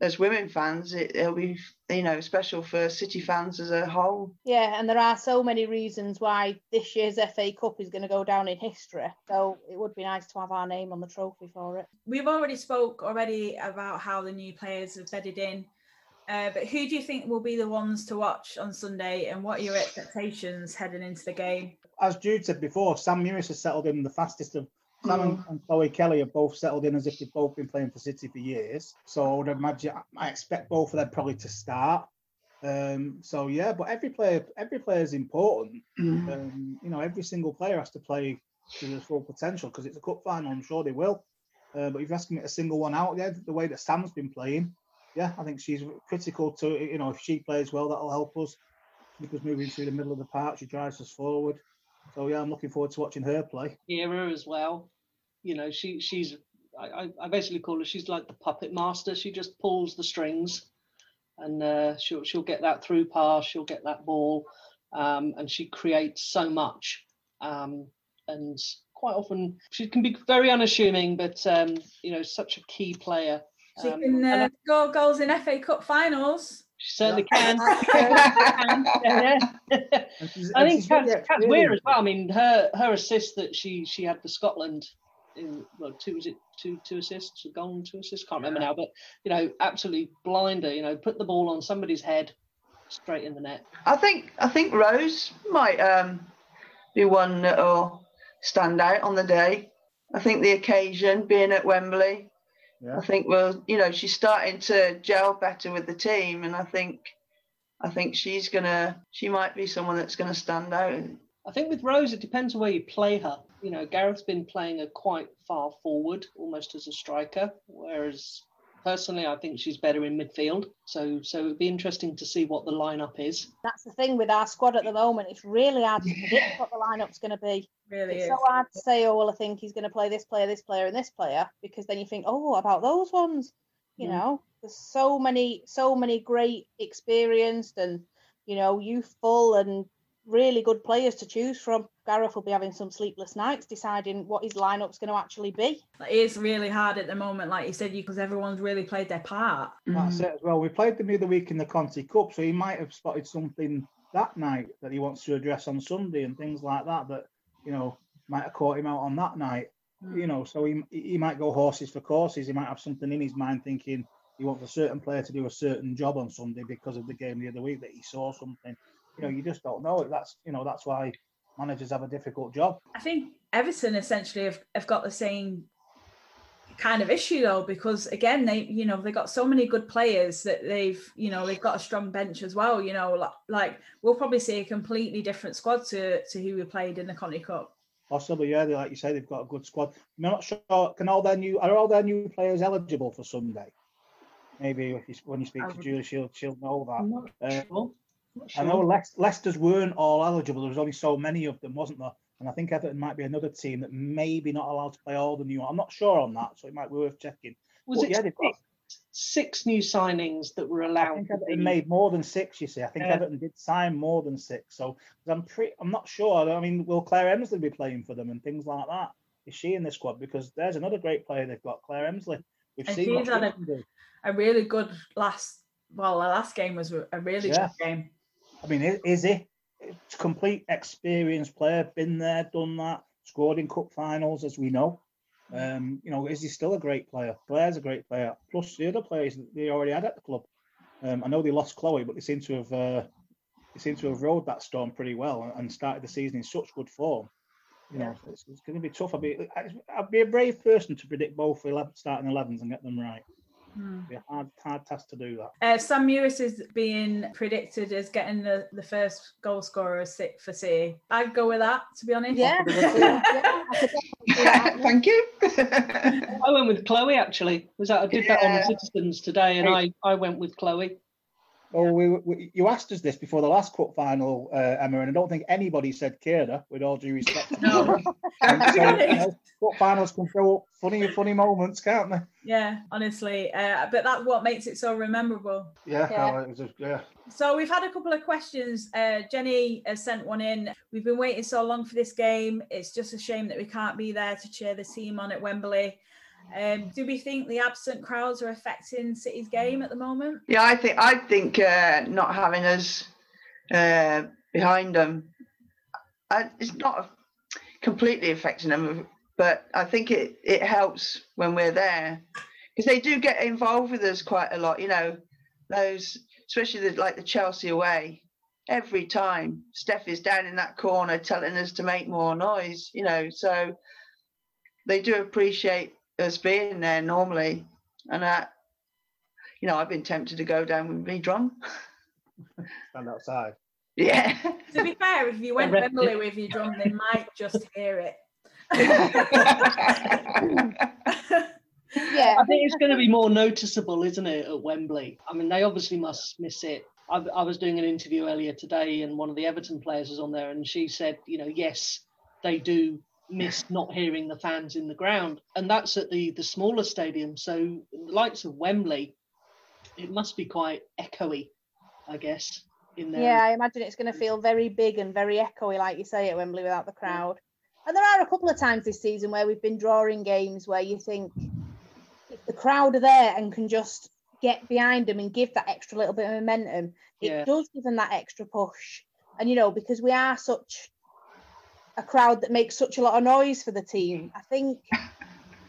as women fans. It, it'll be, you know, special for City fans as a whole. Yeah, and there are so many reasons why this year's FA Cup is going to go down in history. So it would be nice to have our name on the trophy for it. We've already spoke already about how the new players have bedded in. Uh, but who do you think will be the ones to watch on Sunday, and what are your expectations heading into the game? As Jude said before, Sam Mewis has settled in the fastest of Sam and, and Chloe Kelly have both settled in as if they've both been playing for City for years. So I would imagine I expect both of them probably to start. Um, so yeah, but every player, every player is important. Um, you know, every single player has to play to their full potential because it's a cup final. I'm sure they will. Uh, but if you're asking me a single one out, yeah, the way that Sam's been playing, yeah, I think she's critical to you know if she plays well, that'll help us because moving through the middle of the park, she drives us forward. So yeah, I'm looking forward to watching her play. Era as well. You know, she she's I, I basically call her she's like the puppet master. She just pulls the strings, and uh, she'll she'll get that through pass. She'll get that ball, um, and she creates so much. Um, and quite often she can be very unassuming, but um, you know, such a key player. She Um, can uh, score goals in FA Cup finals. She certainly can. yeah, yeah. And I and think she's really Kat's, Kat's weird as well. I mean, her her assist that she she had for Scotland in well, two was it two two assists, a goal and two assists. Can't remember now, but you know, absolutely blinder. You know, put the ball on somebody's head, straight in the net. I think I think Rose might um, be one that'll stand out on the day. I think the occasion being at Wembley, Yeah. I think well, you know, she's starting to gel better with the team, and I think I think she's gonna she might be someone that's gonna stand out. I think with Rose, it depends on where you play her. You know, Gareth's been playing her quite far forward, almost as a striker, whereas personally, I think she's better in midfield. So, so it'd be interesting to see what the lineup is. That's the thing with our squad at the moment. It's really hard to predict what the lineup's going to be. Really It's is. so hard to say, oh, well, I think he's going to play this player, this player, and this player, because then you think, oh, what about those ones? You Mm. know, there's so many, so many great, experienced, and you know, youthful and really good players to choose from. Gareth will be having some sleepless nights deciding what his lineup's going to actually be. It is really hard at the moment, like you said, because everyone's really played their part. That's mm-hmm. it as well. We played them the other week in the Conti Cup, so he might have spotted something that night that he wants to address on Sunday and things like that. That you know might have caught him out on that night. Mm. You know, so he he might go horses for courses. He might have something in his mind thinking he wants a certain player to do a certain job on Sunday because of the game the other week that he saw something. You know, you just don't know. That's you know that's why managers have a difficult job. I think Everton essentially have, have got the same kind of issue though, because again, they you know they've got so many good players that they've you know they've got a strong bench as well. You know, like, like we'll probably see a completely different squad to to who we played in the Conti Cup. Possibly, yeah. They, like you say, they've got a good squad. I'm not sure. Can all their new are all their new players eligible for Sunday? Maybe if you, when you speak to Julie, she'll she'll know that. not Uh, sure. Not I know. Leic- Leicester's weren't all eligible. There was only so many of them, wasn't there? And I think Everton might be another team that maybe not allowed to play all the new. I'm not sure on that, so it might be worth checking. Was But it yeah, they've got- six, new signings that were allowed. I think Everton made more than six. You see, I think Yeah. Everton did sign more than six. So I'm pretty, I'm not sure. I mean, will Claire Emslie be playing for them and things like that? Is she in the squad? Because there's another great player they've got, Claire Emslie. We've And seen she's she had a- A really good last. Well, the last game was a really Yeah. good game. I mean, is he? It's a complete experienced player, been there, done that, scored in cup finals, as we know. Um, you know, is he still a great player? Blair's a great player. Plus the other players they already had at the club. Um, I know they lost Chloe, but they seem to have uh, they seem to have rode that storm pretty well and- and started the season in such good form. You know, it's, it's going to be tough. I'd be I'd be a brave person to predict both 11, starting 11s and get them right. Hmm. It'd be a hard hard task to do that. Uh, Sam Mewis is being predicted as getting the, the first goal scorer si- for City. I'd go with that, to be honest. Yeah. yeah, I could definitely see that. Thank you. I went with Chloe actually. Was that I did that on Citizens today, and I I went with Chloe. Well, we, we, you asked us this before the last cup final, uh, Emma, and I don't think anybody said Keira, with all due respect. No. So, you know, cup finals can throw up funny, funny moments, can't they? Yeah, honestly. Uh, but that's what makes it so memorable. Yeah, Yeah. no, it was a, yeah. So we've had a couple of questions. Uh, Jenny has sent one in. We've been waiting so long for this game. It's just a shame that we can't be there to cheer the team on at Wembley. Um, do we think the absent crowds are affecting City's game at the moment? Yeah, I think I think uh, not having us uh, behind them, I, it's not completely affecting them, but I think it it helps when we're there because they do get involved with us quite a lot. You know, those especially the, like the Chelsea away. Every time Steph is down in that corner telling us to make more noise, you know, so they do appreciate us being there normally, and I, you know, I've been tempted to go down with me drum. Stand outside. Yeah. To be fair, if you went I reckon- Wembley with your drum, they might just hear it. Yeah, I think it's going to be more noticeable, isn't it, at Wembley? I mean, they obviously must miss it. I, I was doing an interview earlier today, and one of the Everton players was on there, and she said, you know, yes, they do miss not hearing the fans in the ground, and that's at the the smaller stadium. So, the likes of Wembley, it must be quite echoey, I guess. In there. yeah, I imagine it's going to feel very big and very echoey, like you say, at Wembley without the crowd. And there are a couple of times this season where we've been drawing games where you think if the crowd are there and can just get behind them and give that extra little bit of momentum, it Yeah. does give them that extra push. And you know, because we are such a crowd that makes such a lot of noise for the team, I think,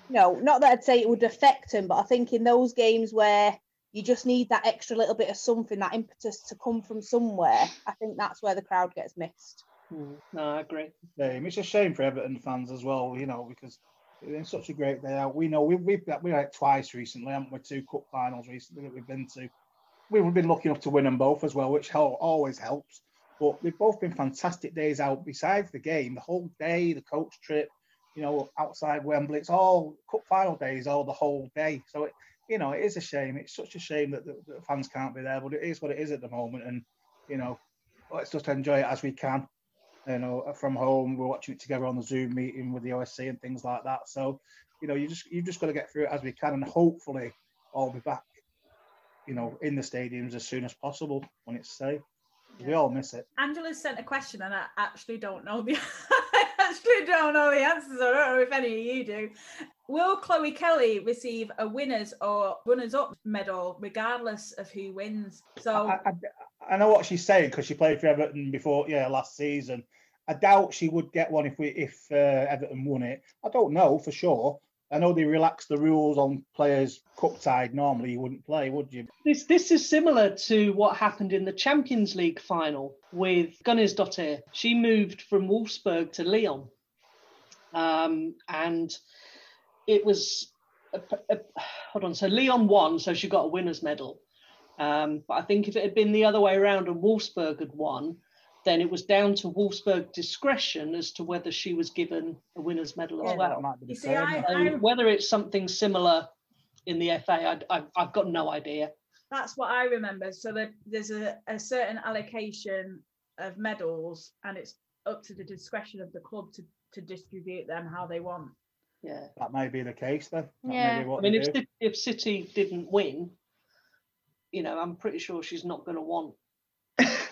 no, not that I'd say it would affect them, but I think in those games where you just need that extra little bit of something, that impetus to come from somewhere, I think that's where the crowd gets missed. Mm, no, I agree. game. It's a shame for Everton fans as well, you know, because it's been such a great day out. We know we've we've got we've had it twice recently, haven't we? Two cup finals recently that we've been to. We've been lucky enough to win them both as well, which hel- always helps. But they've both been fantastic days out. Besides the game, the whole day, the coach trip, you know, outside Wembley, it's all cup final days, all the whole day. So it, you know, it is a shame. It's such a shame that the, fans can't be there, but it is what it is at the moment. And you know, let's just enjoy it as we can you know, from home. We're watching it together on the Zoom meeting with the OSC and things like that. So, you know, you just you've just got to get through it as we can, and hopefully, I'll be back, you know, in the stadiums as soon as possible when it's safe. We all miss it. Angela sent a question, and I actually don't know the. I actually don't know the answers. I don't know if any of you do. Will Chloe Kelly receive a winners or runners-up medal, regardless of who wins? So I, I, I know what she's saying because she played for Everton before, yeah, last season. I doubt she would get one if we if uh, Everton won it. I don't know for sure. I know they relaxed the rules on players cup side. Normally, you wouldn't play, would you? This this is similar to what happened in the Champions League final with Gunnarsdottir. She moved from Wolfsburg to Lyon, um, and it was a, a, hold on. So Lyon won, so she got a winners medal. Um, but I think if it had been the other way around and Wolfsburg had won, then it was down to Wolfsburg discretion as to whether she was given a winners medal as well. might be the You see, same. I- whether it's something similar in the FA, I, I, I've got no idea. that's what I remember. So that there's a, a certain allocation of medals, and it's up to the discretion of the club to, to distribute them how they want. Yeah. That may be the case then. That Yeah. what I mean, if do. If City didn't win, you know, I'm pretty sure she's not going to want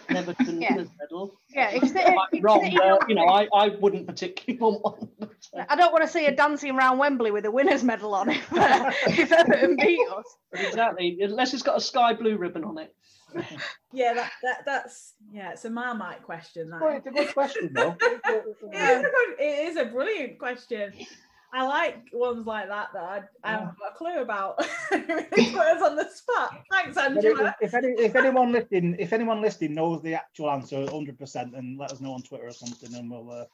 an Everton Yeah. winners medal. Yeah, if City- I might wrong, City but, you know, I, I wouldn't particularly want one. uh, I don't want to see her dancing around Wembley with a winners medal on if, uh, if Everton beat us. exactly, unless it's got a sky blue ribbon on it. Yeah, that, that that's yeah, it's a Marmite question. That. Well, it's a good question though. it, is a good, it is a brilliant question. I like ones like that that I, I haven't got a clue about. Really put us on the spot. Thanks, Angela. if, if, any, if anyone listening, if anyone listening knows the actual answer 100, percent then let us know on Twitter or something, and we'll uh,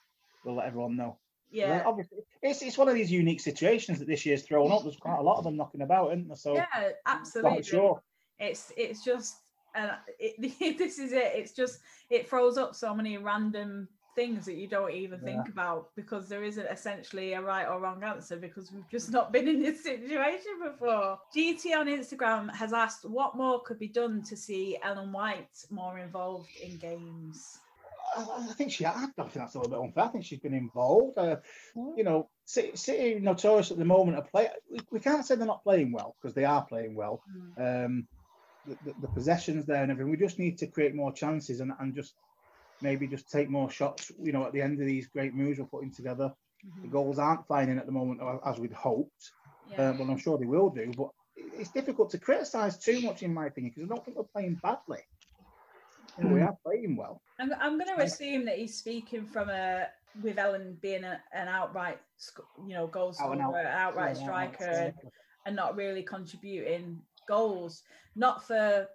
we'll let everyone know. Yeah, obviously, it's it's one of these unique situations that this year's thrown up. There's quite a lot of them knocking about, isn't there? So yeah, absolutely. sure. It's it's just uh, it, this is it. It's just it throws up so many random things that you don't even think about because there isn't essentially a right or wrong answer because we've just not been in this situation before. GT on Instagram has asked what more could be done to see Ellen White more involved in games. I, think she. I think that's a little bit unfair. I think she's been involved. Uh, you know, City, City notorious at the moment of play. We, we can't say they're not playing well because they are playing well. Um, the, the, the possessions there and everything. We just need to create more chances and, and just maybe just take more shots. You know, at the end of these great moves we're putting together, the goals aren't flying in at the moment as we'd hoped. Yeah. Uh, but I'm sure they will do. But it's difficult to criticise too much, in my opinion, because I don't think we're playing badly. You know, we are playing well. I'm, I'm going to assume that he's speaking from a with Ellen being a, an outright, sc- you know, goal Out out. outright Yeah, striker, outright and, and not really contributing goals. Not for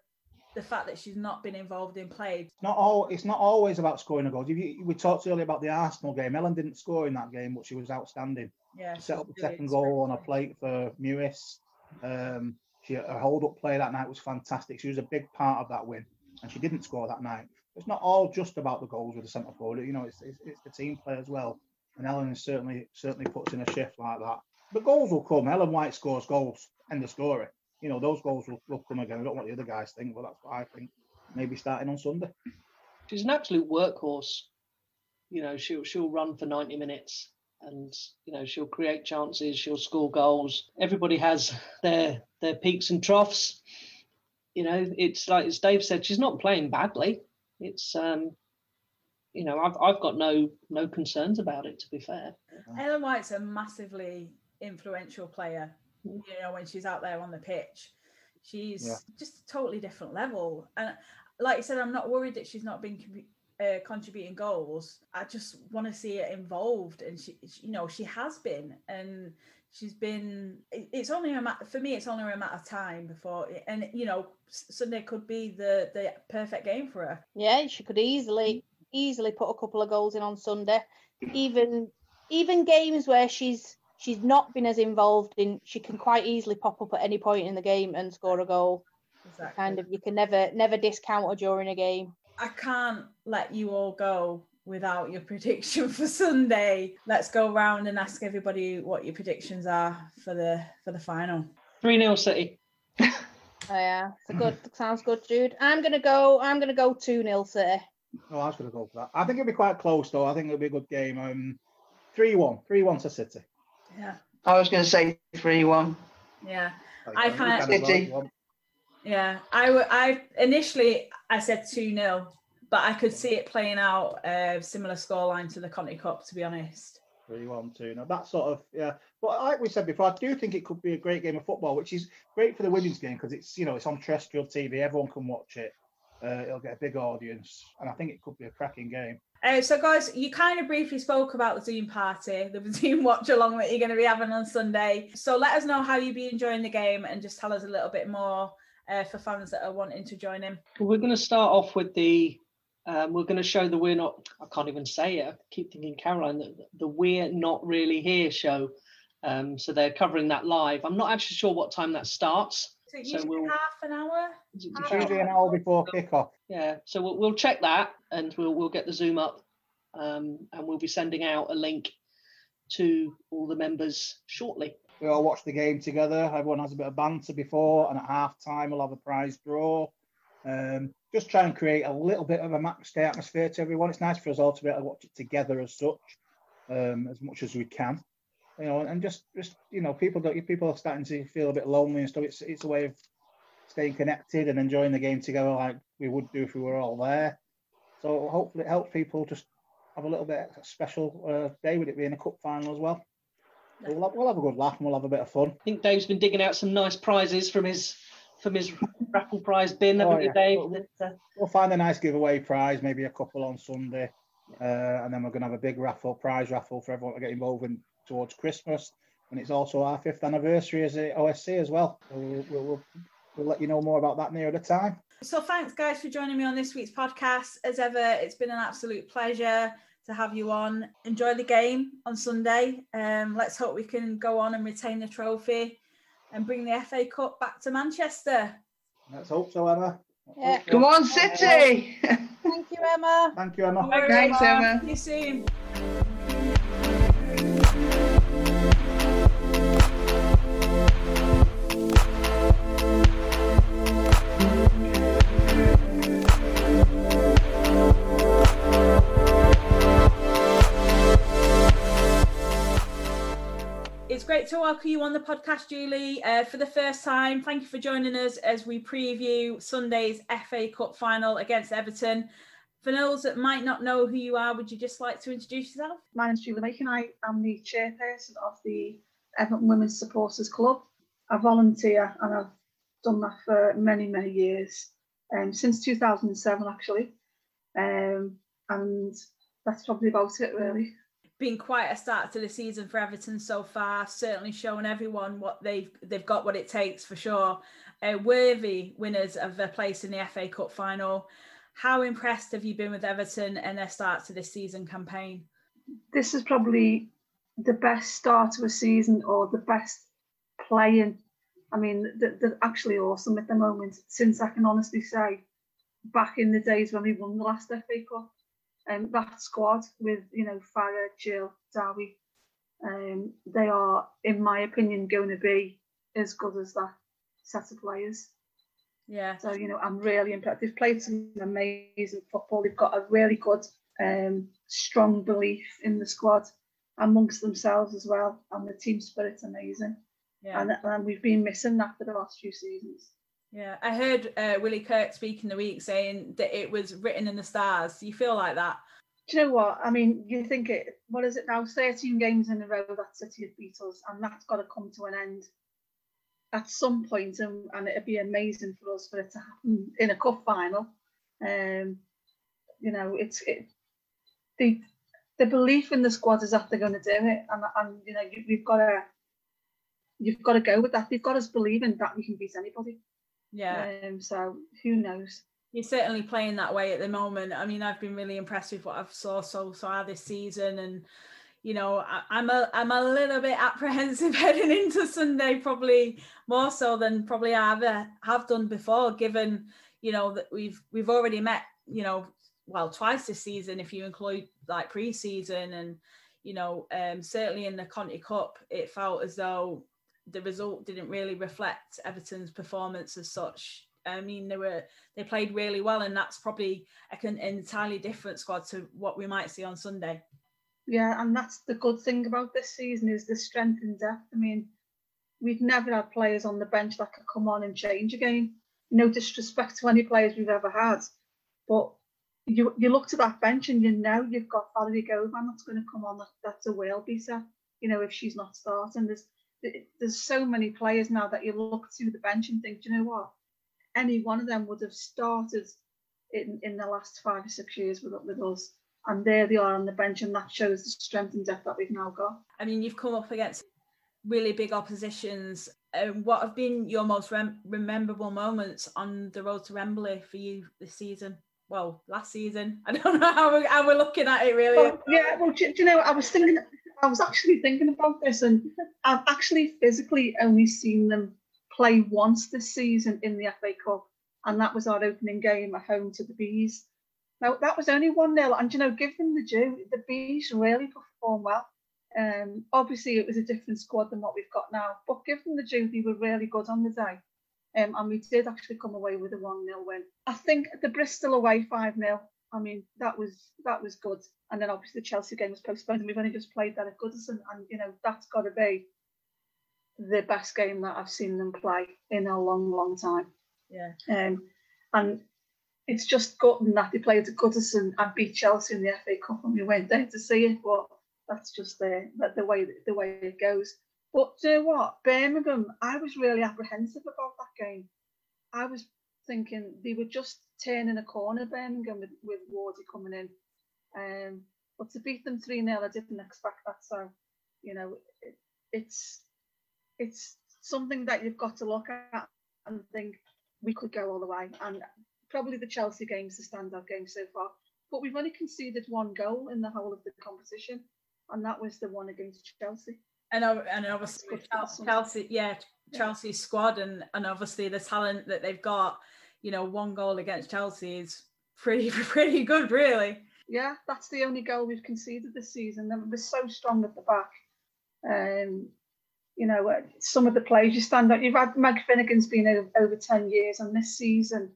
the fact that she's not been involved in play. not all it's not always about scoring a goal. If you, we talked earlier about the Arsenal game. Ellen didn't score in that game, but she was outstanding. Yeah, She set up the second goal on a plate for Mewis. Um, she her hold up play that night was fantastic. She was a big part of that win, and she didn't score that night. It's not all just about the goals with the centre forward. You know, it's, it's, it's the team play as well. And Ellen is certainly certainly puts in a shift like that. The goals will come. Ellen White scores goals. End of story. You know, those goals will, will come again. I don't know what the other guys think, but that's what I think. Maybe starting on Sunday. She's an absolute workhorse. You know, she'll she'll run for 90 minutes and you know she'll create chances, she'll score goals. Everybody has their their peaks and troughs. You know, it's like as Dave said, she's not playing badly. It's um you know, I've I've got no no concerns about it to be fair. Ellen White's a massively influential player. You know, when she's out there on the pitch, she's Yeah. just a totally different level. And like I said, I'm not worried that she's not been uh, contributing goals. I just want to see her involved, and she, she- you know, she has been, and she's been. It's only a matter for me. It's only a matter of time before, and you know, Sunday could be the the perfect game for her. Yeah, she could easily easily put a couple of goals in on Sunday. Even even games where she's she's not been as involved in, she can quite easily pop up at any point in the game and score a goal. Exactly. Kind of, you can never never discount her during a game. I can't let you all go without your prediction for Sunday. Let's go round and ask everybody what your predictions are for the for the final. 3 0 City. Oh, yeah, it's a good sounds good, Jude. I'm gonna go. I'm gonna go two 0 City. Oh, I was going to go for that. I think it'll be quite close, though. I think it'll be a good game. Um, 3 1. 3 1 to City. Yeah, I was going to say 3 1. yeah, Like, I you can't- as City. you want. yeah. I w- I initially I said two 0 but I could see it playing out a similar scoreline to the Conti Cup. To be honest, Three, one, two. Now that sort of yeah. But like we said before, I do think it could be a great game of football, which is great for the women's game because it's you know it's on terrestrial TV, everyone can watch it. Uh, it'll get a big audience, and I think it could be a cracking game. Uh, so, guys, you kind of briefly spoke about the Zoom party, the Zoom watch along that you're going to be having on Sunday. So, let us know how you've been enjoying the game and just tell us a little bit more uh, for fans that are wanting to join in. We're going to start off with the. Um, we're going to show the we're not. I can't even say it. I keep thinking Caroline the, the we're not really here show. Um, so they're covering that live. I'm not actually sure what time that starts. So, So we'll- half an hour. Is Half It's usually an hour before kickoff. Yeah, so we'll, we'll check that and we'll we'll get the Zoom up, um, and we'll be sending out a link to all the members shortly. We all watch the game together. Everyone has a bit of banter before, and at half time we'll have a prize draw. Um, just try and create a little bit of a match day atmosphere to everyone. It's nice for us all to be able to watch it together as such, um, as much as we can. You know, and just just you know, people don't people are starting to feel a bit lonely and stuff. It's it's a way of staying connected and enjoying the game together like we would do if we were all there. So hopefully it helps people just have a little bit of a special uh, day with it being a cup final as well. We'll have, we'll have a good laugh and we'll have a bit of fun. I think Dave's been digging out some nice prizes from his from his raffle prize bin, Oh, yeah. Dave? Well, We'll find a nice giveaway prize, maybe a couple on Sunday, uh, and then we're going to have a big raffle, prize raffle for everyone to get involved in towards Christmas. And it's also our fifth anniversary as a OSC as well. So we'll, we'll, we'll, we'll let you know more about that near the time. So, thanks, guys, for joining me on this week's podcast. As ever, it's been an absolute pleasure to have you on. Enjoy the game on Sunday. Um, let's hope we can go on and retain the trophy and bring the FA Cup back to Manchester. Let's hope so, Emma. Yeah. hope so. Come on, City! Thank you, Emma. Thank you, Emma. Thanks, Emma. See you soon. To welcome you on the podcast, Julie, uh, for the first time. Thank you for joining us as we preview Sunday's FA Cup final against Everton. For those that might not know who you are, would you just like to introduce yourself? My name's Julie Macon. I am the chairperson of the Everton Women's Supporters Club. I volunteer and I've done that for many, many years, um, since 2007 actually. Um, and that's probably about it really. Been quite a start to the season for Everton so far. Certainly showing everyone what they've they've got what it takes for sure. Uh, worthy winners of their place in the FA Cup final. How impressed have you been with Everton and their start to this season campaign? This is probably the best start to a season or the best playing. I mean, they're, they're actually awesome at the moment. Since I can honestly say, back in the days when we won the last FA Cup, um, that squad with you know Fara, Jill, Darby, um, they are, in my opinion, going to be as good as that set of players. Yeah. So you know, I'm really impressed. They've played some amazing football. They've got a really good, um, strong belief in the squad amongst themselves as well, and the team spirit's amazing. Yeah. And, and we've been missing that for the last few seasons. Yeah, I heard uh, Willie Kirk speak in the week saying that it was written in the stars. Do you feel like that? Do you know what? I mean, you think it, what is it now? 13 games in a row that City have beat us, and that's got to come to an end at some point, and, and it'd be amazing for us for it to happen in a cup final. Um, you know, it's it, the the belief in the squad is that they're going to do it, and and you know you, we've got to you've got to go with that. They've got us believing that we can beat anybody. Yeah. Um, so who knows? You're certainly playing that way at the moment. I mean, I've been really impressed with what I've saw so far this season, and you know, I, I'm a I'm a little bit apprehensive heading into Sunday, probably more so than probably I ever have done before, given you know that we've we've already met, you know, well twice this season if you include like pre-season, and you know, um, certainly in the Conti Cup, it felt as though the result didn't really reflect Everton's performance as such. I mean, they were they played really well, and that's probably an entirely different squad to what we might see on Sunday. Yeah, and that's the good thing about this season is the strength and depth. I mean, we've never had players on the bench that could come on and change a game. No disrespect to any players we've ever had, but you you look to that bench and you know you've got Valérie Gauvin that's going to come on. That, that's a whale beater. You know, if she's not starting, there's there's so many players now that you look to the bench and think, Do you know what? Any one of them would have started in, in the last five or six years with, with us. And there they are on the bench, and that shows the strength and depth that we've now got. I mean, you've come up against really big oppositions. Um, what have been your most rem- rememberable moments on the road to Wembley for you this season? Well, last season. I don't know how we're, how we're looking at it really. Well, yeah, well, do, do you know, I was thinking I was actually thinking about this, and I've actually physically only seen them play once this season in the FA Cup, and that was our opening game at home to the Bees. Now that was only one 0 and you know, give them the due. The Bees really performed well. Um, obviously, it was a different squad than what we've got now, but give them the due. They were really good on the day, um, and we did actually come away with a one 0 win. I think the Bristol away five 0 I mean, that was that was good. And then obviously the Chelsea game was postponed, and we've only just played that at Goodison, and you know that's got to be the best game that I've seen them play in a long, long time. Yeah. Um, and it's just gotten that they played at Goodison and beat Chelsea in the FA Cup, and we went there to see it. But that's just the the way the way it goes. But do you know what, Birmingham? I was really apprehensive about that game. I was thinking they were just turning a corner, Birmingham, with, with Wardy coming in. Um, but to beat them 3 0, I didn't expect that. So, you know, it, it's it's something that you've got to look at and think we could go all the way. And probably the Chelsea game's the standout game so far. But we've only conceded one goal in the whole of the competition, and that was the one against Chelsea. And, and obviously Chelsea, yeah, Chelsea's squad and, and obviously the talent that they've got, you know, one goal against Chelsea is pretty pretty good, really. Yeah, that's the only goal we've conceded this season. We're so strong at the back. Um, you know, uh, some of the players you stand out. You've had Meg Finnigan's been over, 10 years, and this season,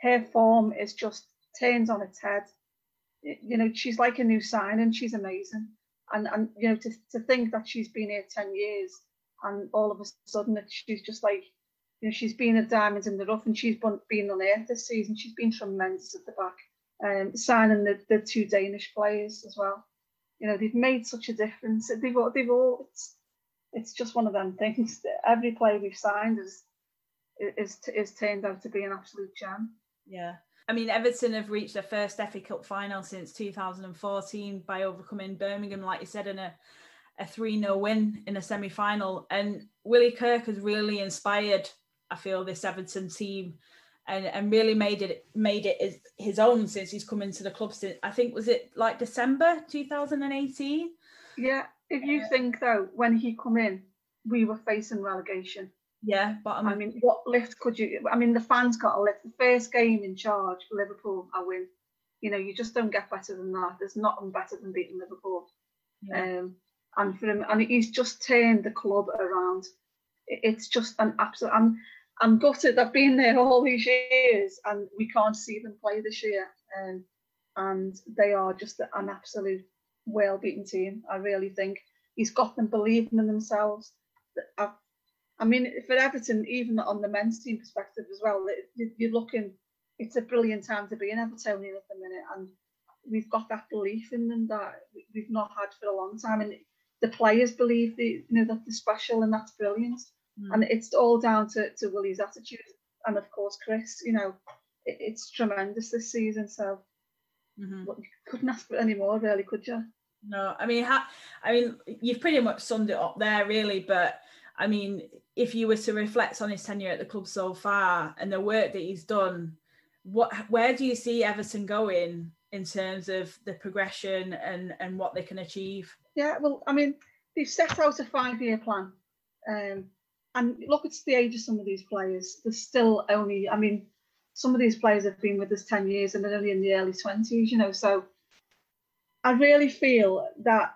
her form is just turns on its head. You know, she's like a new sign and she's amazing. And, and you know, to, to think that she's been here 10 years and all of a sudden that she's just like, you know, she's been a diamond in the rough and she's been, on earth this season. She's been tremendous at the back. Um, signing the, the two Danish players as well. You know, they've made such a difference. They've they've all it's, it's just one of them things. Every player we've signed is is is turned out to be an absolute gem. Yeah. I mean, Everton have reached their first FA Cup final since 2014 by overcoming Birmingham, like you said, in a a 3 0 win in a semi final. And Willie Kirk has really inspired, I feel, this Everton team and, and really made it made it his, his own since he's come into the club since I think was it like December 2018? Yeah, if you think though, when he come in, we were facing relegation. Yeah, bottom. I mean, what lift could you? I mean, the fans got a lift. The first game in charge for Liverpool, I win. You know, you just don't get better than that. There's nothing better than beating Liverpool. Yeah. Um, and for him, and he's just turned the club around. It's just an absolute. I'm, I'm gutted. I've been there all these years, and we can't see them play this year. Um, and they are just an absolute well-beaten team. I really think he's got them believing in themselves. I, I mean, for Everton, even on the men's team perspective as well, you- you're looking. It's a brilliant time to be an Evertonian at the minute, and we've got that belief in them that we- we've not had for a long time, and the players believe the, you know that they're special, and that's brilliant. And it's all down to, to Willie's attitude, and of course Chris. You know, it, it's tremendous this season. So Mhm. what- you couldn't ask for any more, really, could you? No, I mean, ha- I mean, you've pretty much summed it up there, really. But I mean, if you were to reflect on his tenure at the club so far and the work that he's done, what, where do you see Everton going in terms of the progression and and what they can achieve? Yeah, well, I mean, they've set out a five-year plan, um, and look at the age of some of these players. They're still only, I mean, some of these players have been with us ten years and they're only in the early twenties, you know. So, I really feel that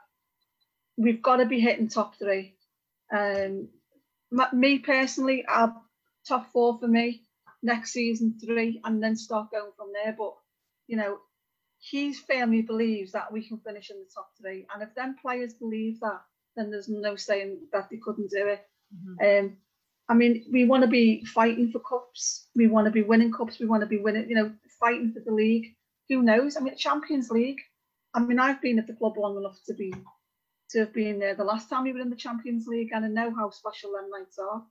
we've got to be hitting top three. Um, me personally, I'll top four for me next season three, and then start going from there. But you know, he firmly believes that we can finish in the top three. And if them players believe that, then there's no saying that they couldn't do it. Um, I mean, we want to be fighting for cups. We want to be winning cups. We want to be winning, you know, fighting for the league. Who knows? I mean, Champions League. I mean, I've been at the club long enough to be to have been there the last time we were in the Champions League, and I know how special them nights are.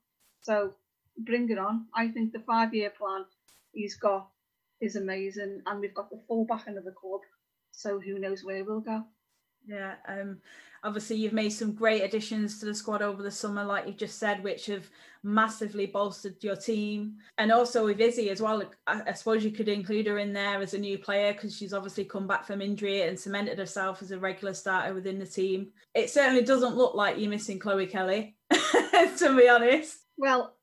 So bring it on. I think the five-year plan he's got is amazing, and we've got the full backing of the club. So who knows where we'll go? Yeah, um, obviously you've made some great additions to the squad over the summer, like you've just said, which have massively bolstered your team. And also with Izzy as well, I, I suppose you could include her in there as a new player because she's obviously come back from injury and cemented herself as a regular starter within the team. It certainly doesn't look like you're missing Chloe Kelly, to be honest. Well,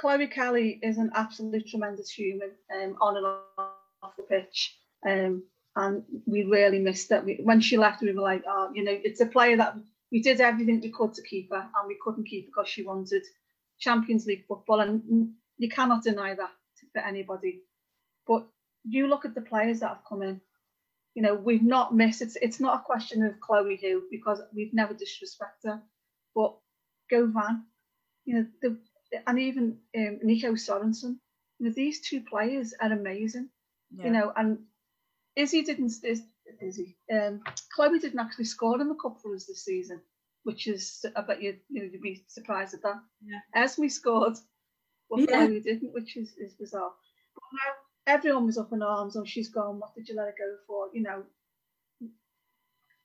Chloe Kelly is an absolute tremendous human um, on and off the pitch. Um, and we really missed it. We, when she left, we were like, oh, you know, it's a player that we did everything we could to keep her, and we couldn't keep her because she wanted Champions League football. And you cannot deny that for anybody. But you look at the players that have come in. You know, we've not missed. It's it's not a question of Chloe who because we've never disrespected her, but Gauvin, you know, the and even um, Nico Sorensen. You know, these two players are amazing. You know, and Izzy didn't. Is, Izzy, um, Chloe didn't actually score in the cup for us this season, which is I bet you you know you'd be surprised at that. Yeah. Esme scored, but Yeah. Chloe didn't, which is, is bizarre. But now everyone was up in arms. Oh, she's gone. What did you let her go for? You know,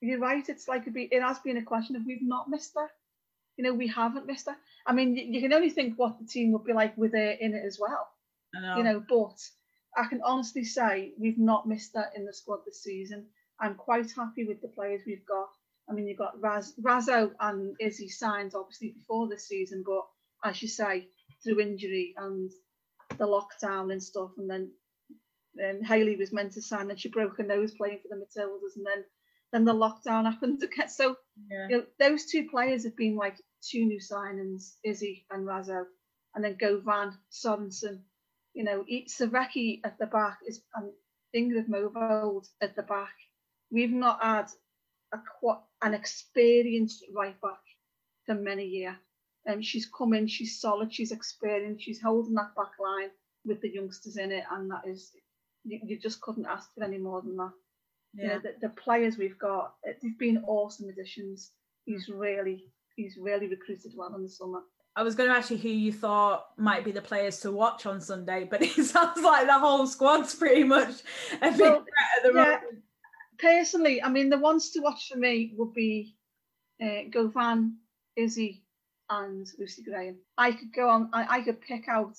you're right. It's like a be, it has been a question of we've not missed her. You know, we haven't missed her. I mean, you, can only think what the team would be like with her in it as well. I know. You know, but I can honestly say we've not missed that in the squad this season. I'm quite happy with the players we've got. I mean, you've got Raz, Raso and Izzy signed obviously before this season, but as you say, through injury and the lockdown and stuff, and then um, Hayley was meant to sign and she broke her nose playing for the Matildas, and then then the lockdown happened again. So Yeah. you know, those two players have been like two new signings, Izzy and Raso, and then Gauvin, Sorensen. You know, Sevecke at the back is and Ingrid Moe Wold at the back. We've not had a an experienced right back for many years. Um, she's come in, she's solid, she's experienced, she's holding that back line with the youngsters in it, and that is you, you just couldn't ask for any more than that. You Yeah. know, the, the players we've got, they've been awesome additions. He's really he's really recruited well in the summer. I was going to ask you who you thought might be the players to watch on Sunday, but it sounds like the whole squad's pretty much a big Well, threat at the yeah, moment. personally, I mean, the ones to watch for me would be uh, Gauvin, Izzy, and Lucy Graham. I could go on. I, I could pick out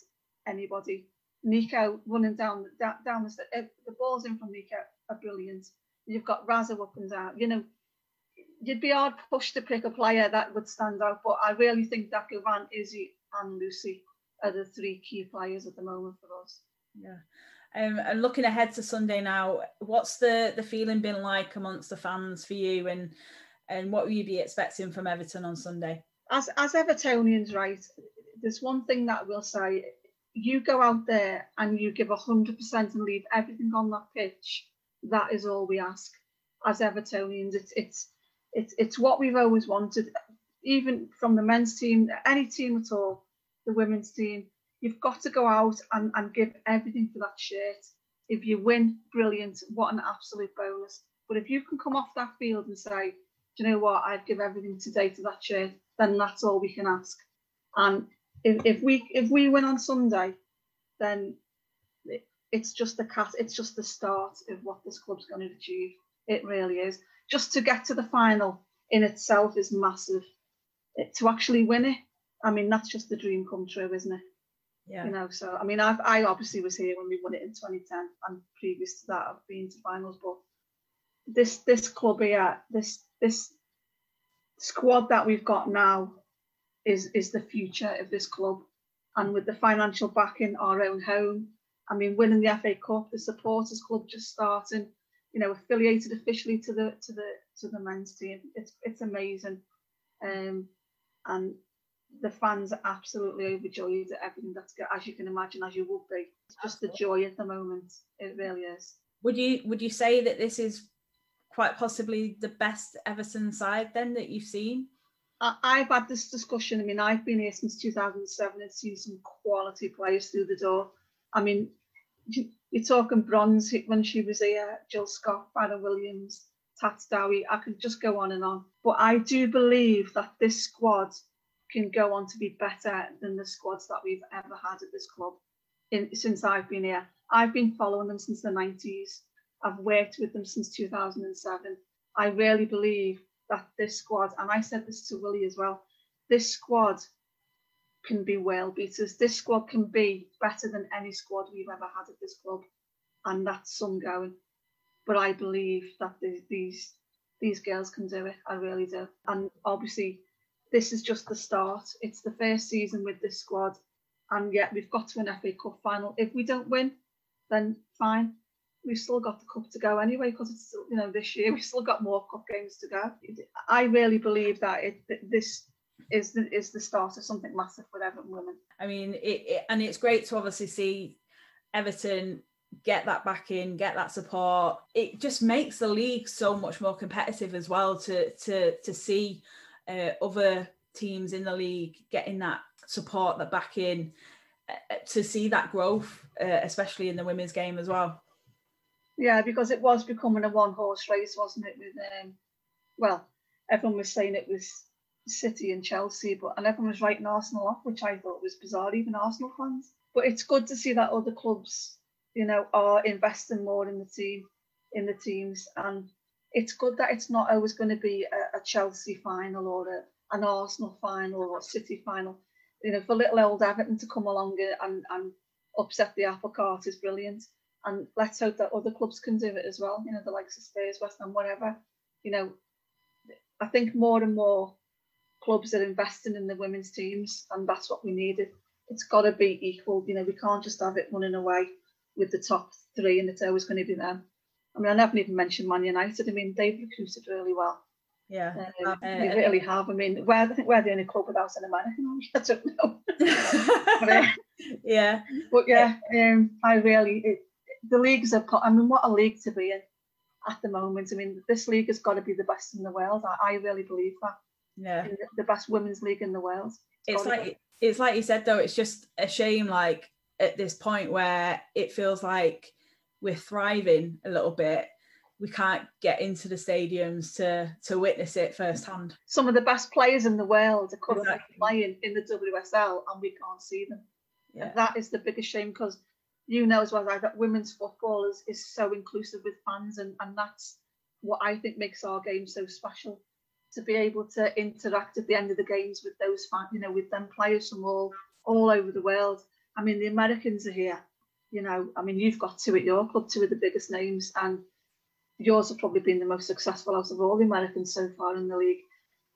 anybody. Nico running down the down the uh, the balls in from Nico are brilliant. You've got Raza up and down. You know, you'd be hard pushed to pick a player that would stand out, but I really think that Van, Izzy, and Lucy are the three key players at the moment for us. Yeah. Um, and looking ahead to Sunday now, what's the the feeling been like amongst the fans for you, and and what will you be expecting from Everton on Sunday? As as Evertonians, right? There's one thing that we'll say: you go out there and you give hundred percent and leave everything on that pitch. That is all we ask as Evertonians. It's it's it's it's what we've always wanted, even from the men's team, any team at all, the women's team. You've got to go out and, and give everything for that shirt. If you win, brilliant. What an absolute bonus. But if you can come off that field and say, do you know what, I'd give everything today to that shirt, then that's all we can ask. And if, if we if we win on Sunday, then it's just the cat, it's just the start of what this club's going to achieve. It really is. Just to get to the final in itself is massive. It, to actually win it, I mean, that's just the dream come true, isn't it? Yeah. You know, so I mean, I I obviously was here when we won it in 2010, and previous to that, I've been to finals. But this this club here, this this squad that we've got now, is is the future of this club, and with the financial backing, our own home. I mean, winning the FA Cup, the supporters club just starting, you know, affiliated officially to the to the to the men's team. It's it's amazing, um, and the fans are absolutely overjoyed at everything that's good, as you can imagine, as you would be. It's just the joy at the moment. It really is. Would you would you say that this is quite possibly the best Everton side then that you've seen? I, have had this discussion. I mean, I've been here since 2007 and seen some quality players through the door. I mean, you're talking Bronze when she was here, Jill Scott, Fara Williams, Tash Dowie. I could just go on and on. But I do believe that this squad can go on to be better than the squads that we've ever had at this club in, since I've been here. I've been following them since the 90s. I've worked with them since 2007. I really believe that this squad, and I said this to Willie as well, this squad can be well beaters. This squad can be better than any squad we've ever had at this club, and that's some going. But I believe that the, these these girls can do it. I really do. And obviously, this is just the start. It's the first season with this squad, and yet we've got to an FA Cup final. If we don't win, then fine. We've still got the cup to go anyway because it's you know this year we've still got more cup games to go. I really believe that it this is the is the start of something massive for Everton women. I mean, it, it and it's great to obviously see Everton get that back in, get that support. It just makes the league so much more competitive as well to to to see uh, other teams in the league getting that support, that back in, uh, to see that growth, uh, especially in the women's game as well. Yeah, because it was becoming a one horse race, wasn't it? With um, well, everyone was saying it was City and Chelsea, but and everyone was writing Arsenal off, which I thought was bizarre, even Arsenal fans. But it's good to see that other clubs, you know, are investing more in the team, in the teams, and it's good that it's not always going to be a, a Chelsea final or a, an Arsenal final or a City final. You know, for little old Everton to come along and, and upset the apple cart is brilliant. And let's hope that other clubs can do it as well. You know, the likes of Spurs, West Ham, whatever. You know, I think more and more clubs are investing in the women's teams, and that's what we needed. It's got to be equal. You know, we can't just have it running away with the top three, and it's always going to be them. I mean, I haven't even mentioned Man United. I mean, they've recruited really well. Yeah, uh, uh, they really have. I mean, where I think we're the only club without an American. I don't know. but, uh, yeah, but yeah, um, I really it, the leagues are. I mean, what a league to be in at the moment. I mean, this league has got to be the best in the world. I, I really believe that. Yeah, the best women's league in the world. It's, it's like it's like you said though. It's just a shame, like at this point where it feels like we're thriving a little bit we can't get into the stadiums to to witness it firsthand. Some of the best players in the world are currently exactly. playing in the WSL and we can't see them. Yeah. that is the biggest shame because you know as well as that women's football is, is so inclusive with fans and, and that's what I think makes our game so special. To be able to interact at the end of the games with those fans, you know, with them players from all all over the world. I mean, the Americans are here you know, I mean, you've got two at your club, two of the biggest names, and yours have probably been the most successful out of all the Americans so far in the league.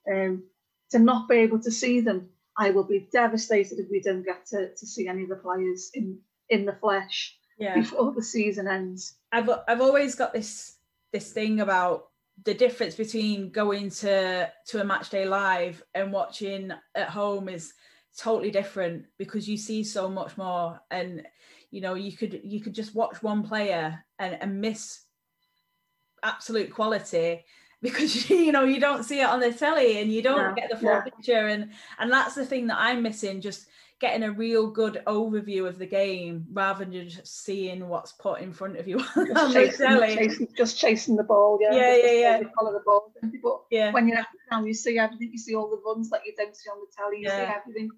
Um, to not be able to see them, I will be devastated if we don't get to, to see any of the players in in the flesh Yeah. before the season ends. I've I've always got this this thing about the difference between going to to a match day live and watching at home is totally different because you see so much more and you know you could you could just watch one player and, and miss absolute quality because you know you don't see it on the telly and you don't Yeah, get the full yeah. picture and and that's the thing that I'm missing just getting a real good overview of the game rather than just seeing what's put in front of you on Just the chasing, chasing, just chasing the ball, yeah. Yeah, just yeah, yeah. The of the ball. But Yeah. when you're at now, you see everything. You see all the runs that you don't see on the telly. You Yeah. see everything,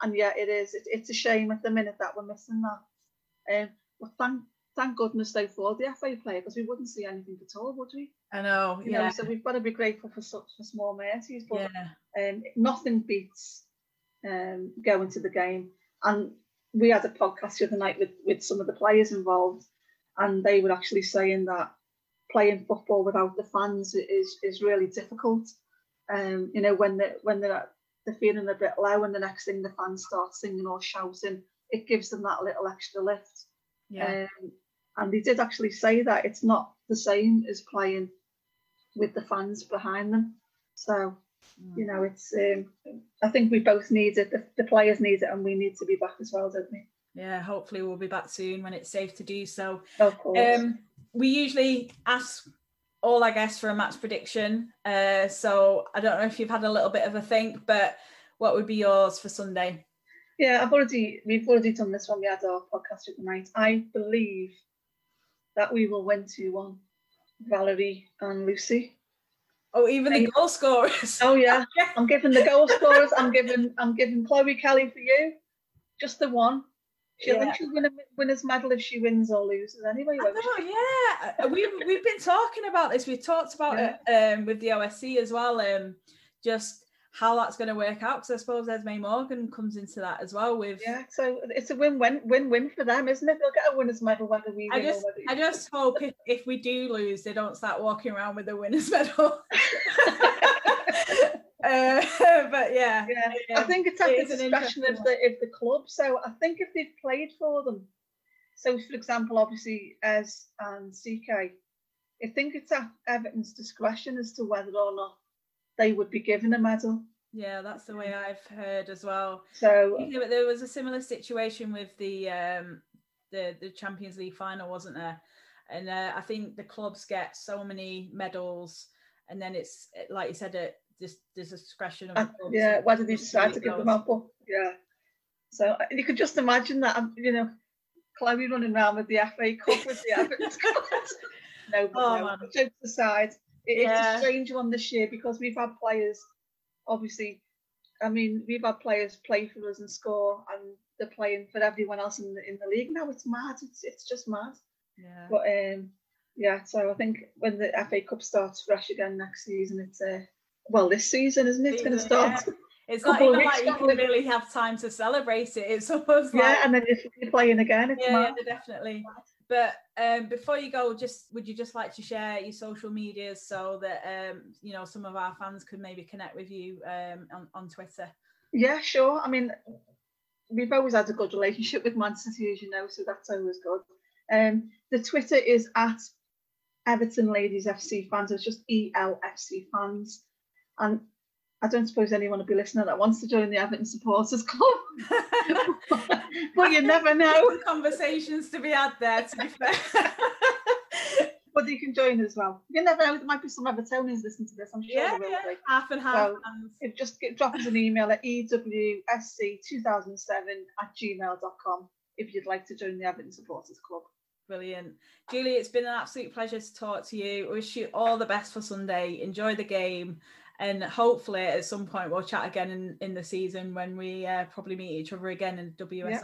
and yeah, it is. It, it's a shame at the minute that we're missing that. Um, but thank thank goodness though for the FA player because we wouldn't see anything at all, would we? I know, You yeah. know, so we've got to be grateful for such for small mercies. But Yeah. um, nothing beats um, going to the game. And we had a podcast the other night with, with some of the players involved, and they were actually saying that playing football without the fans is is really difficult. Um, you know, when they when they're they're feeling a bit low, and the next thing the fans start singing or shouting, it gives them that little extra lift. Yeah. Um, and they did actually say that it's not the same as playing with the fans behind them. So, you know, it's. Um, I think we both need it. The, the players need it, and we need to be back as well, don't we? yeah, hopefully we'll be back soon when it's safe to do so. Of course. Um, we usually ask all our guests for a match prediction. Uh, so I don't know if you've had a little bit of a think, but what would be yours for Sunday? Yeah, I've already we've already done this when we had our podcast with the night. I believe that we will win two one. Valérie and Lucy. Oh, even the goal scorers. Oh yeah, I'm giving the goal scorers. I'm giving I'm giving Chloe Kelly for you. Just the one. She'll Yeah. she'll win a winner's medal if she wins or loses anyway. Oh yeah, we've we've been talking about this. We've talked about it um, with the OSC as well. Um, just how that's going to work out because I suppose Esme Morgan comes into that as well. With Yeah, so it's a win-win, win-win for them, isn't it? They'll get a winner's medal whether we I just I just hope if, if we do lose, they don't start walking around with a winner's medal. uh, but yeah, Yeah, yeah, I think it's at it the discretion of the of the club. So I think if they've played for them, so for example, obviously as and CK, I think it's at Everton's discretion as to whether or not they would be given a medal. Yeah, that's the way I've heard as well. So Yeah, but there was a similar situation with the um, the the Champions League final, wasn't there? And uh, I think the clubs get so many medals, and then it's like you said, it just there's a discretion of uh, clubs. yeah, whether they decide to give them up or yeah. So uh, you could just imagine that, um, you know, Chloe running around with the FA Cup with the Everton squad. No, but Oh, no. Jokes aside, Yeah. it's a strange one this year because we've had players, obviously, I mean, we've had players play for us and score, and they're playing for everyone else in the in the league now. It's mad. It's it's just mad. Yeah. But um, yeah. So I think when the FA Cup starts fresh again next season, it's uh, well, this season, isn't it? It's going to start. yeah. It's not even like you can really have time to celebrate it. It's almost Yeah, like and then if you're playing again, it's yeah, mad. yeah, definitely. But um, before you go, just would you just like to share your social medias so that um, you know some of our fans could maybe connect with you um, on, on Twitter? Yeah, sure. I mean, we've always had a good relationship with Man City, as you know, so that's always good. Um, the Twitter is at Everton Ladies FC fans. It's just ELFC fans, and I don't suppose anyone will be listening that wants to join the Everton Supporters Club. but you never know. Conversations to be had there. To be fair. But you can join as well. You never know. There might be some Evertonians listening to this. I'm sure yeah, there will yeah, be. half and half. So just get, drop us an email at E ewsc2007 at gmail.com if you'd like to join the Everton Supporters Club. Brilliant. Julie, it's been an absolute pleasure to talk to you. Wish you all the best for Sunday. Enjoy the game. And hopefully at some point we'll chat again in, in the season when we uh, probably meet each other again in WSL. Yeah.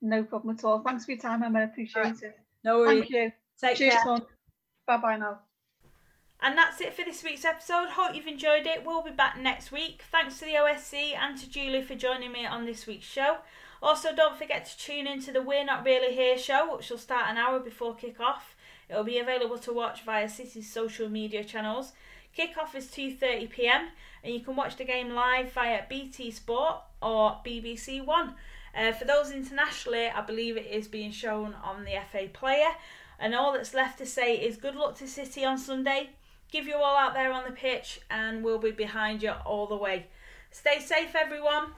No problem at all. Thanks for your time, Emma. I appreciate Alright. it. No worries. Thank you. Take Cheers, care. Bye bye now. And that's it for this week's episode. Hope you've enjoyed it. We'll be back next week. Thanks to the OSC and to Julie for joining me on this week's show. Also, don't forget to tune in to the We're Not Really Here show, which will start an hour before kick off. It'll be available to watch via City's social media channels. Kickoff is 2:30 p.m. and you can watch the game live via BT Sport or BBC One. Uh, for those internationally, I believe it is being shown on the FA Player. And all that's left to say is good luck to City on Sunday. Give you all out there on the pitch, and we'll be behind you all the way. Stay safe, everyone.